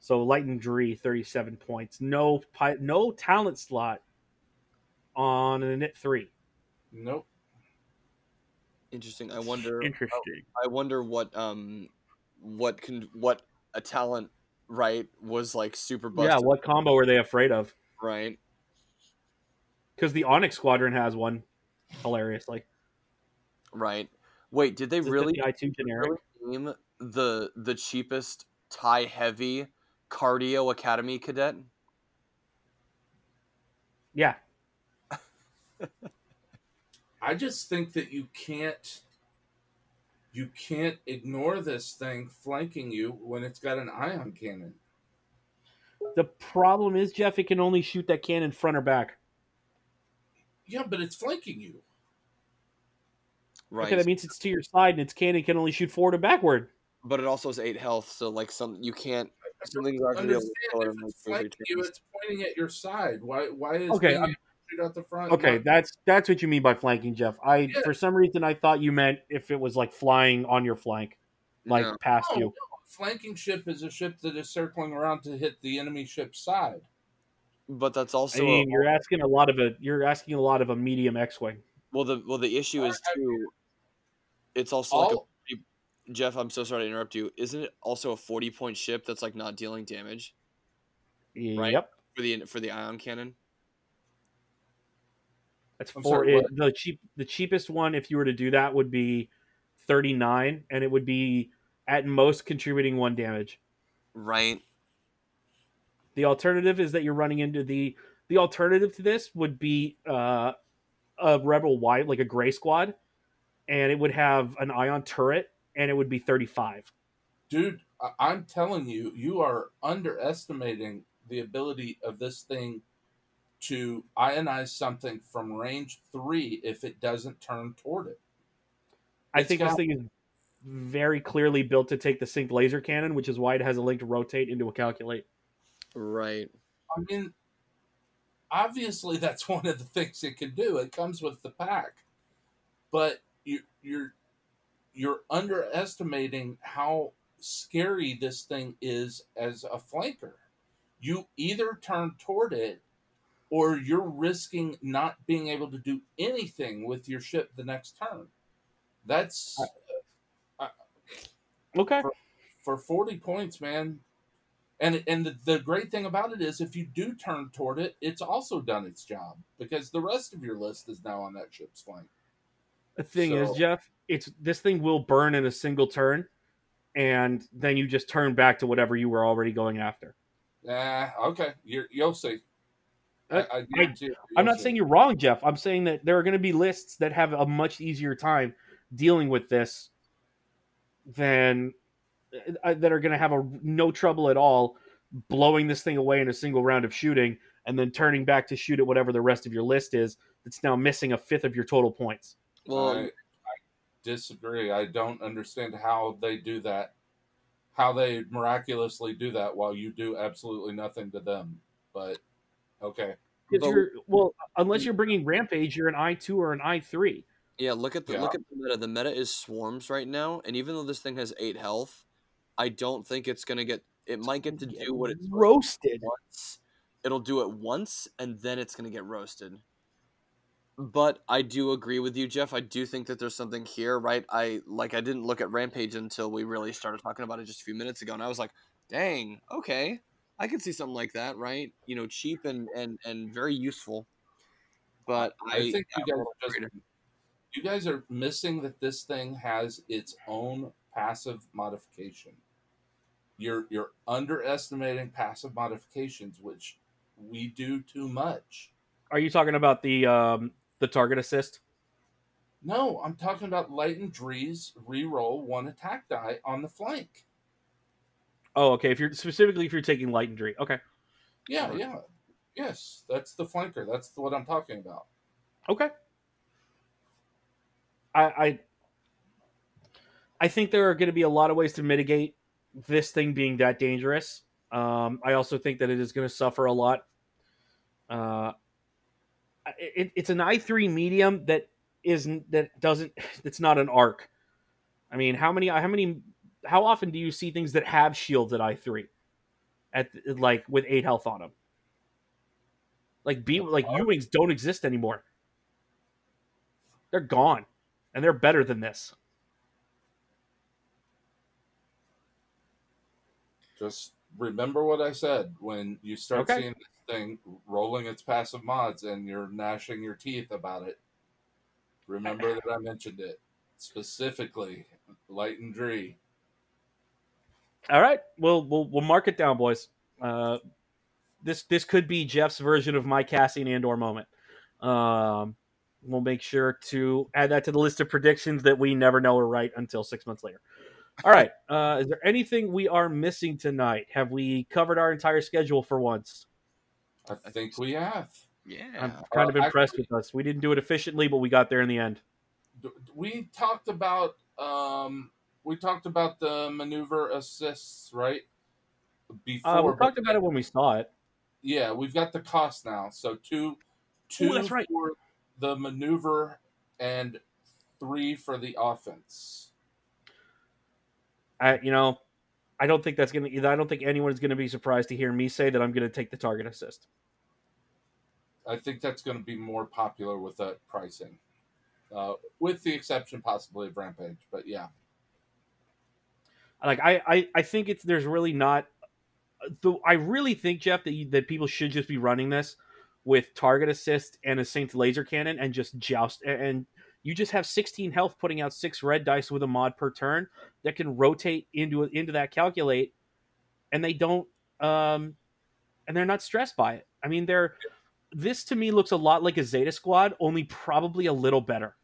So Lyttan Dree, 37 points. No pi- no talent slot on a knit three. Nope. Interesting. I wonder. Interesting. I wonder what um what can what a talent right was like super busted. Yeah, what combo were they afraid of? right? Because the Onyx Squadron has one. hilariously. Right. Wait, did they It's a really 50i2 generic. really name the the cheapest tie heavy Carida academy cadet? Yeah, I just think that you can't you can't ignore this thing flanking you when it's got an ion cannon. the problem is Jeff, it can only shoot that cannon front or back. Yeah, but it's flanking you. Right. Okay, that means it's to your side, and its cannon can only shoot forward and backward. but it also has eight health, so like some you can't something's not gonna be able to Understand kill it if in like it's three flanking you, turns. it's pointing at your side. Why? Why is Okay, being I'm- able to shoot out the front? Okay, not- that's that's what you mean by flanking, Jeff. I Yeah. for some reason I thought you meant if it was like flying on your flank, like No. past no, you. no. Flanking ship is a ship that is circling around to hit the enemy ship's side. But that's also I also mean, a, you're asking a lot of a you're asking a lot of a medium X-wing. well the well the issue is too. It's also like a Jeff. I'm so sorry to interrupt you. Isn't it also a 40 point ship that's like not dealing damage Right. Yep, for the for the ion cannon? That's I'm four. sorry, it- the cheap the cheapest one, if you were to do that, would be thirty nine, and it would be at most contributing one damage. Right. The alternative is that you're running into the the alternative to this would be uh, a rebel white like a gray squad, and it would have an ion turret, and it would be thirty five. dude, I- I'm telling you, you are underestimating the ability of this thing to ionize something from range three if it doesn't turn toward it. I It's think this thing is very clearly built to take the sync laser cannon, which is why it has a link to rotate into a calculate. Right. I mean, obviously *laughs* that's one of the things it can do. It comes with the pack, but you, you're you're underestimating how scary this thing is as a flanker. You either turn toward it, or you're risking not being able to do anything with your ship the next turn. That's Okay. for 40 points, man. And and the, the great thing about it is if you do turn toward it, it's also done its job because the rest of your list is now on that ship's flank. The thing is, Jeff, it's this thing will burn in a single turn, and then you just turn back to whatever you were already going after. Ah, okay. You're, you'll see. I, Uh, I guarantee you, I'm not saying you're wrong, Jeff. I'm saying that there are going to be lists that have a much easier time dealing with this than uh, that are going to have a no trouble at all blowing this thing away in a single round of shooting and then turning back to shoot at whatever the rest of your list is that's now missing a fifth of your total points. Well, I, I disagree. I don't understand how they do that. How they miraculously do that while you do absolutely nothing to them. But okay. If But- you're, well, unless you're bringing Rampage, you're an I two or an I three. Yeah, look at the Yeah. look at the meta. The meta is swarms right now, and even though this thing has eight health, I don't think it's gonna get. It might get to do what it's roasted. once. It'll do it once, and then it's gonna get roasted. But I do agree with you, Jeff. I do think that there's something here, right? I like. I didn't look at Rampage until we really started talking about it just a few minutes ago, and I was like, "Dang, okay, I could see something like that, right? You know, cheap and and and very useful." But I, I think you guys, just, you guys are missing that this thing has its own passive modification. You're you're underestimating passive modifications, which we do too much. Are you talking about the um, the target assist? No, I'm talking about Lyttan Drees reroll one attack die on the flank. Oh, okay. If you're specifically if you're taking Lyttan Dree, okay, Yeah, yeah. Yes, that's the flanker. That's what I'm talking about. okay. I I, I think there are going to be a lot of ways to mitigate this thing being that dangerous. Um, I also think that it is going to suffer a lot. Uh, it, it's an I three medium that isn't that doesn't *laughs* it's not an arc. I mean, how many how many how often do you see things that have shields at I three, at like with eight health on them? Like B like U wings don't exist anymore. They're gone, and they're better than this. Just remember what I said when you start Okay. seeing this thing rolling its passive mods and you're gnashing your teeth about it. Remember that I mentioned it specifically. Lyttan Dree. All right, we'll we'll we'll mark it down, boys. Uh, this this could be Jeff's version of my Cassian Andor moment. Um, we'll make sure to add that to the list of predictions that we never know are right until six months later. All right, *laughs* uh, is there anything we are missing tonight? Have we covered our entire schedule for once? I think we have. Yeah. I'm kind of Uh, impressed actually- with us. We didn't do it efficiently, but we got there in the end. We talked about um we talked about the maneuver assists, right? Before Uh, we talked about it when we saw it. Yeah, we've got the cost now. So two, two that's right. for the maneuver and three for the offense. I, you know, I don't think that's gonna. I don't think anyone is gonna be surprised to hear me say that I'm gonna take the target assist. I think that's going to be more popular with that pricing, uh, with the exception possibly of Rampage. But yeah, Like I, I, I think it's there's really not. The, I really think Jeff that you, that people should just be running this with target assist and a Saint laser cannon and just joust and- and you just have 16 health putting out six red dice with a mod per turn that can rotate into into that calculate and they don't um and they're not stressed by it. I mean they're this to me looks a lot like a Zeta squad only probably a little better.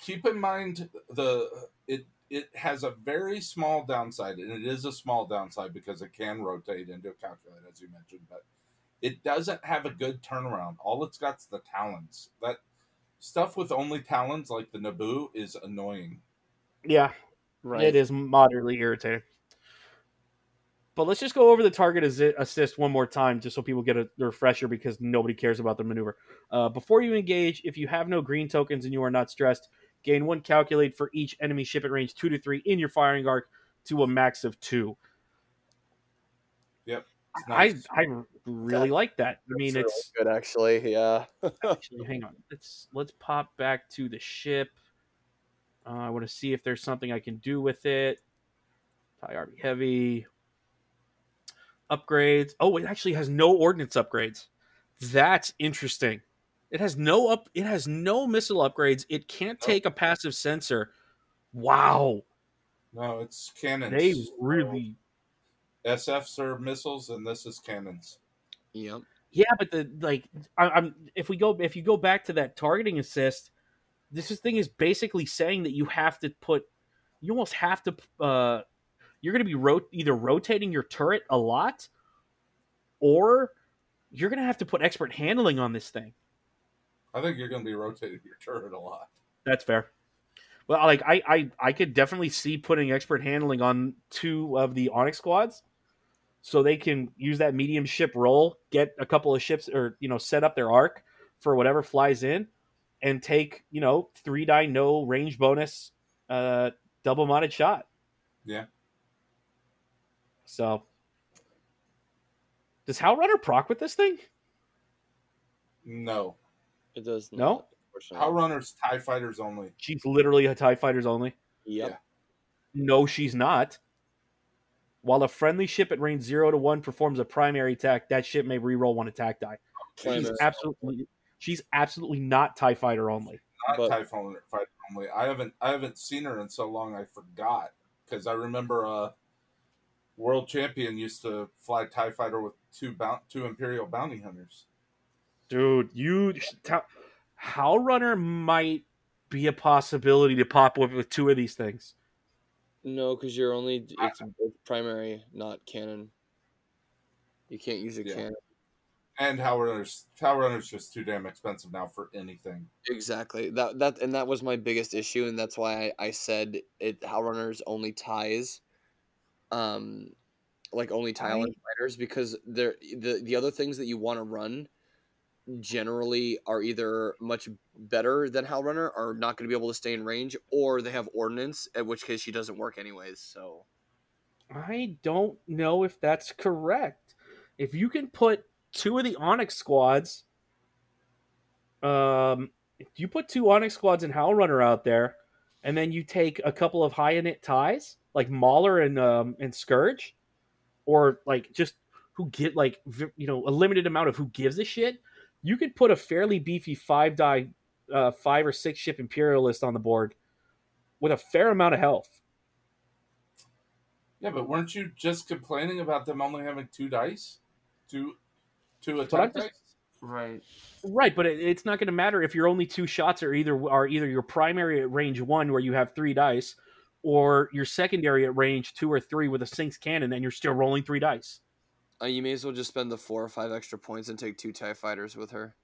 keep in mind the it it has a very small downside, and it is a small downside because it can rotate into a calculate, as you mentioned, but it doesn't have a good turnaround. All it's got's the talons. That stuff with only talons, like the Naboo, is annoying. Yeah, Right. It is moderately irritating. But let's just go over the target assist one more time, just so people get a refresher because nobody cares about the maneuver. Uh, before you engage, if you have no green tokens and you are not stressed, gain one calculate for each enemy ship at range two to three in your firing arc to a max of two. Yep. nice. I I really like that. I mean, That's it's really good actually. Yeah. actually hang on. Let's let's pop back to the ship. Uh, I want to see if there's something I can do with it. Tie RB heavy. Upgrades. Oh, it actually has no ordnance upgrades. That's interesting. It has no up. It has no missile upgrades. It can't Oh. take a passive sensor. Wow, no, it's cannons. they really. SFs are missiles, and this is cannons. yep. Yeah, but the like, I, I'm if we go if you go back to that targeting assist, this thing is basically saying that you have to put, you almost have to, uh, you're going to be rot- either rotating your turret a lot, or you're going to have to put expert handling on this thing. I think you're going to be rotating your turret a lot. That's fair. Well, like I, I, I could definitely see putting expert handling on two of the Onyx squads, so they can use that medium ship roll, get a couple of ships, or you know, set up their arc for whatever flies in, and take you know three die no range bonus, uh, double modded shot. Yeah. So, does Howlrunner proc with this thing? No, It does. No? not, unfortunately. Power Runners, Tie Fighters only. She's literally a Tie Fighters only. Yep. Yeah. No, she's not. While a friendly ship at range zero to one performs a primary attack, that ship may reroll one attack die. She's Primary. absolutely, she's absolutely not Tie Fighter only. not But- TIE fighter fighter only. I haven't I haven't seen her in so long I forgot because I remember uh world champion used to fly Tie fighter with two bount two Imperial bounty hunters. Dude, you Howlrunner might be a possibility to pop with, with two of these things. No, because you're only it's, it's primary, not cannon. You can't use a Yeah. cannon. And Howlrunner's how runners just too damn expensive now for anything. Exactly. That that and that was my biggest issue, and that's why I, I said it. Howlrunner's only ties, um, like only tie I- line fighters because they're the the other things that you want to run generally are either much better than Howlrunner, are not going to be able to stay in range, or they have ordnance, at which case she doesn't work anyways. So I don't know if that's correct. If you can put two of the Onyx squads, um, if you put two Onyx squads and Howlrunner out there, and then you take a couple of high init ties like Mauler and um and Scourge, or like just who get like you know a limited amount of who gives a shit, you could put a fairly beefy five die uh, five or six ship imperialist on the board with a fair amount of health. Yeah, but weren't you just complaining about them only having two dice, two, two But I'm attack just- dice? Right. Right, but it, it's not going to matter if your only two shots are either are either your primary at range one, where you have three dice, or your secondary at range two or three with a sinks cannon, and you're still rolling three dice. Uh, you may as well just spend the four or five extra points and take two TIE fighters with her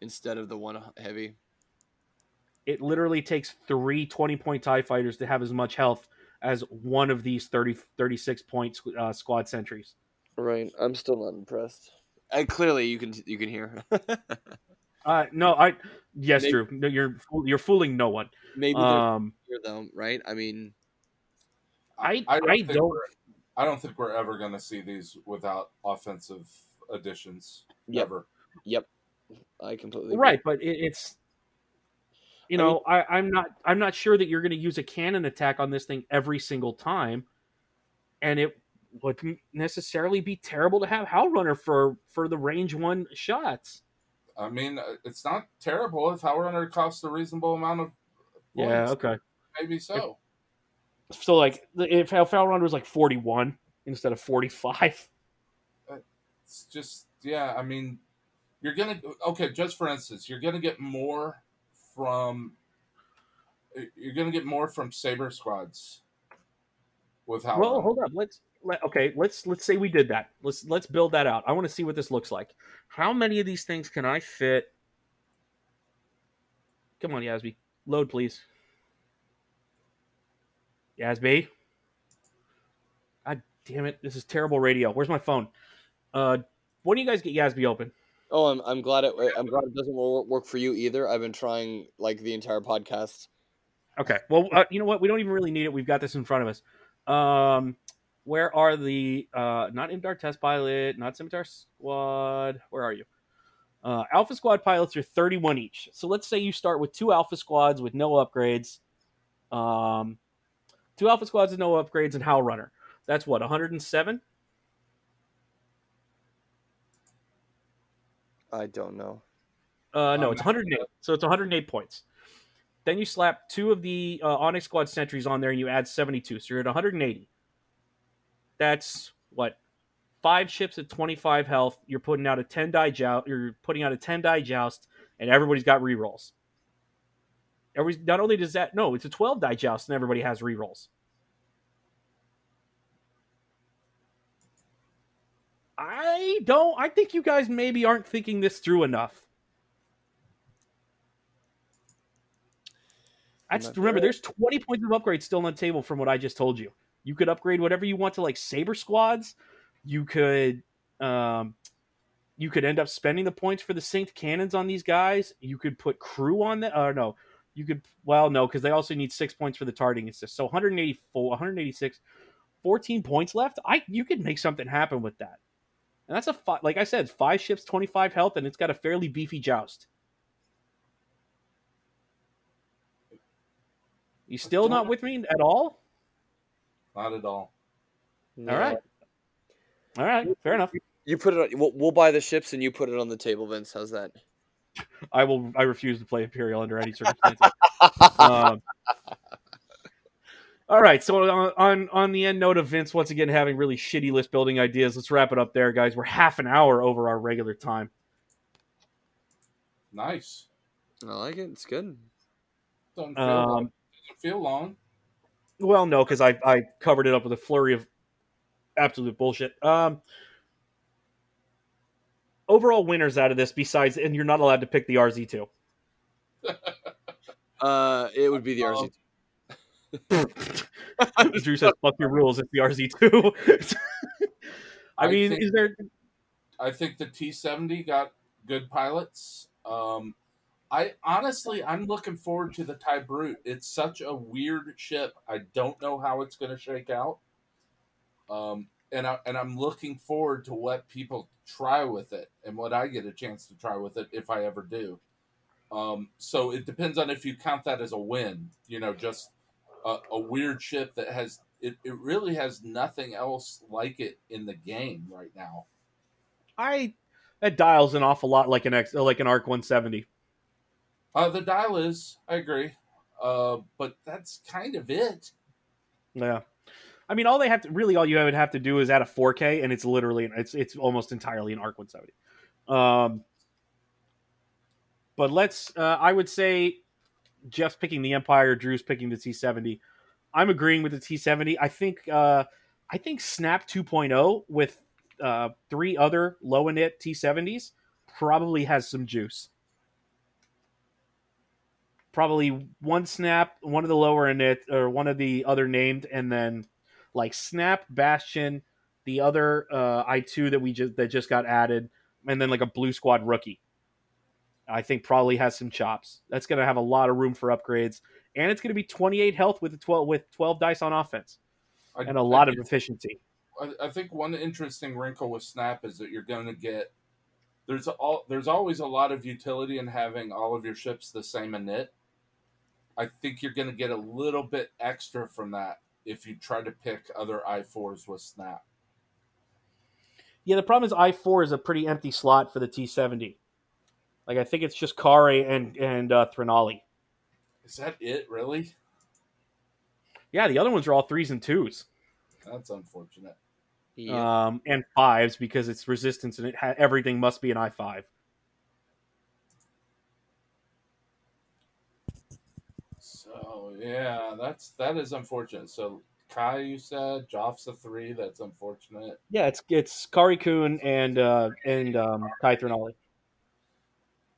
instead of the one heavy. It literally takes three 20 point TIE fighters to have as much health as one of these 30, 36 point uh, squad sentries. Right. I'm still not impressed. I, clearly, you can you can hear. *laughs* Uh, no, I yes, Maybe- Drew, no, you're you're fooling no one. Maybe they're Um, here though, right? I mean, I I don't I think don't we're- I don't think we're ever going to see these without offensive additions. Yep. Ever. yep. I completely agree. right, but it, it's you I know I, I'm not I'm not sure that you're going to use a cannon attack on this thing every single time, and it wouldn't necessarily be terrible to have Howlrunner for for the range one shots. I mean, uh, it's not terrible if Howlrunner costs a reasonable amount of Yeah, okay. Maybe so. So like if Howlrunner was like 41 instead of 45, It's just yeah. I mean, you're gonna okay. Just for instance, you're gonna get more from you're gonna get more from saber squads with Howlrunner. well, hold up. Let's let, okay. Let's let's say we did that. Let's let's build that out. I want to see what this looks like. How many of these things can I fit? Come on, Yasby, load please. Yasby. God damn it! This is terrible radio. Where's my phone? Uh, when do you guys get Yasby open? Oh, I'm I'm glad it I'm glad it doesn't work for you either. I've been trying like the entire podcast. Okay. Well, uh, you know what? We don't even really need it. We've got this in front of us. Um, where are the uh, not Imdaar test pilot, not Scimitar squad? Where are you? Uh, Alpha squad pilots are 31 each. So let's say you start with two Alpha squads with no upgrades. Um, two Alpha squads with no upgrades and Howlrunner. That's what 107. I don't know. Uh, no, Um, it's 108. So it's 108 points. Then you slap two of the uh, Onyx Squad sentries on there, and you add 72. So you're at 180. That's what five ships at 25 health. You're putting out a 10 die joust. You're putting out a 10 die joust, and everybody's got rerolls. Every not only does that no, it's a 12 die joust, and everybody has rerolls. I don't. I think you guys maybe aren't thinking this through enough. That's remember. sure. There's 20 points of upgrade still on the table from what I just told you. You could upgrade whatever you want to like saber squads. You could, um, you could end up spending the points for the synced cannons on these guys. You could put crew on that. Or no, you could. Well, no, because they also need six points for the targeting assist. So 184, 186, 14 points left. I you could make something happen with that. And that's a fi- like I said, five ships, 25 health, and it's got a fairly beefy joust. You still not with me at all? Not at all. All right. All right, fair enough. You put it. On, we'll, we'll buy the ships and you put it on the table, Vince. How's that? I will. I refuse to play Imperial under any circumstances. *laughs* um, all right. So on, on on the end note of Vince once again having really shitty list building ideas, let's wrap it up there, guys. We're half an hour over our regular time. Nice. I like it. It's good. Doesn't feel, Um, doesn't feel long. well, no, because I I covered it up with a flurry of absolute bullshit. Um, overall winners out of this, besides, and you're not allowed to pick the RZ two. *laughs* Uh, it would be the Um, RZ. *laughs* Drew says, "Fuck your rules." It's the RZ two. *laughs* I I mean, think- is there? I think the T seventy got good pilots. Um, I honestly, I'm looking forward to the Tie Brute. It's such a weird ship. I don't know how it's going to shake out. Um, and I and I'm looking forward to what people try with it and what I get a chance to try with it if I ever do. Um, so it depends on if you count that as a win. You know, just a, a weird ship that has it, it really has nothing else like it in the game right now. I that dials an awful lot like an X, like an Arc 170. Uh, the dial is, I agree, uh, but that's kind of it. Yeah. I mean, all they have to really, all you would have to do is add a 4K, and it's literally, it's it's almost entirely an ARC 170. Um, but let's, uh, I would say, Jeff's picking the Empire, Drew's picking the T70. I'm agreeing with the T70. I think, uh, I think Snap 2.0 with uh, three other low init T70s probably has some juice. Probably one Snap, one of the lower init, or one of the other named, and then like Snap, Bastian, the other uh, i2 that we just that just got added, and then like a Blue Squad rookie. I think probably has some chops. That's going to have a lot of room for upgrades, and it's going to be 28 health with the 12 with 12 dice on offense I, and a lot I, of efficiency. I, I think one interesting wrinkle with Snap is that you're going to get there's all there's always a lot of utility in having all of your ships the same init. I think you're going to get a little bit extra from that if you try to pick other i4s with Snap. Yeah, the problem is i4 is a pretty empty slot for the T70. Like I think it's just Kare and and uh, Threnalli. Is that it, really? Yeah, the other ones are all threes and twos. That's unfortunate. Yeah. um, and fives because it's resistance and it ha- everything must be an I five. So yeah, that's that is unfortunate. So Kai, you said Joph's a three. That's unfortunate. Yeah, it's it's Kare Kun and uh, and um, C'ai Threnalli.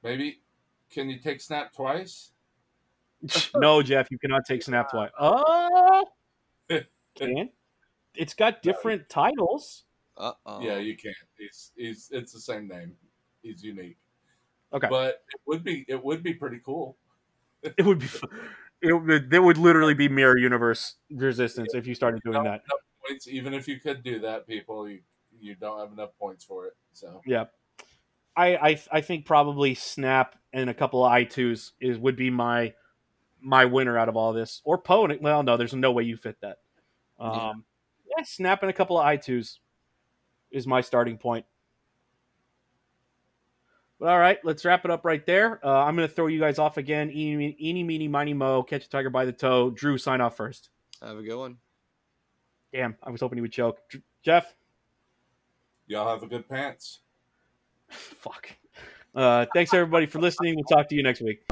Maybe can you take Snap twice? *laughs* no, Jeff, you cannot take Snap twice. Oh, *laughs* can it's got different titles. Uh oh. Yeah, you can't. He's he's it's the same name. He's unique. Okay, But it would be it would be pretty cool. it would be. It would, it would literally be mirror universe resistance if you started doing that. points, even if you could do that, people, you you don't have enough points for it. So Yeah, I I, I think probably Snap and a couple of I twos is would be my my winner out of all this. Or Poe. Well, no, there's no way you fit that. Um, Yeah. yeah, Snap and a couple of I twos is my starting point. But all right, let's wrap it up right there. Uh, I'm going to throw you guys off again. Eeny, eeny, meeny, miny, mo. Catch a tiger by the toe. Drew, sign off first. Have a good one. Damn, I was hoping he would choke. Dr- Jeff, y'all have a good pants. *laughs* fuck. Uh, thanks everybody for listening. We'll talk to you next week.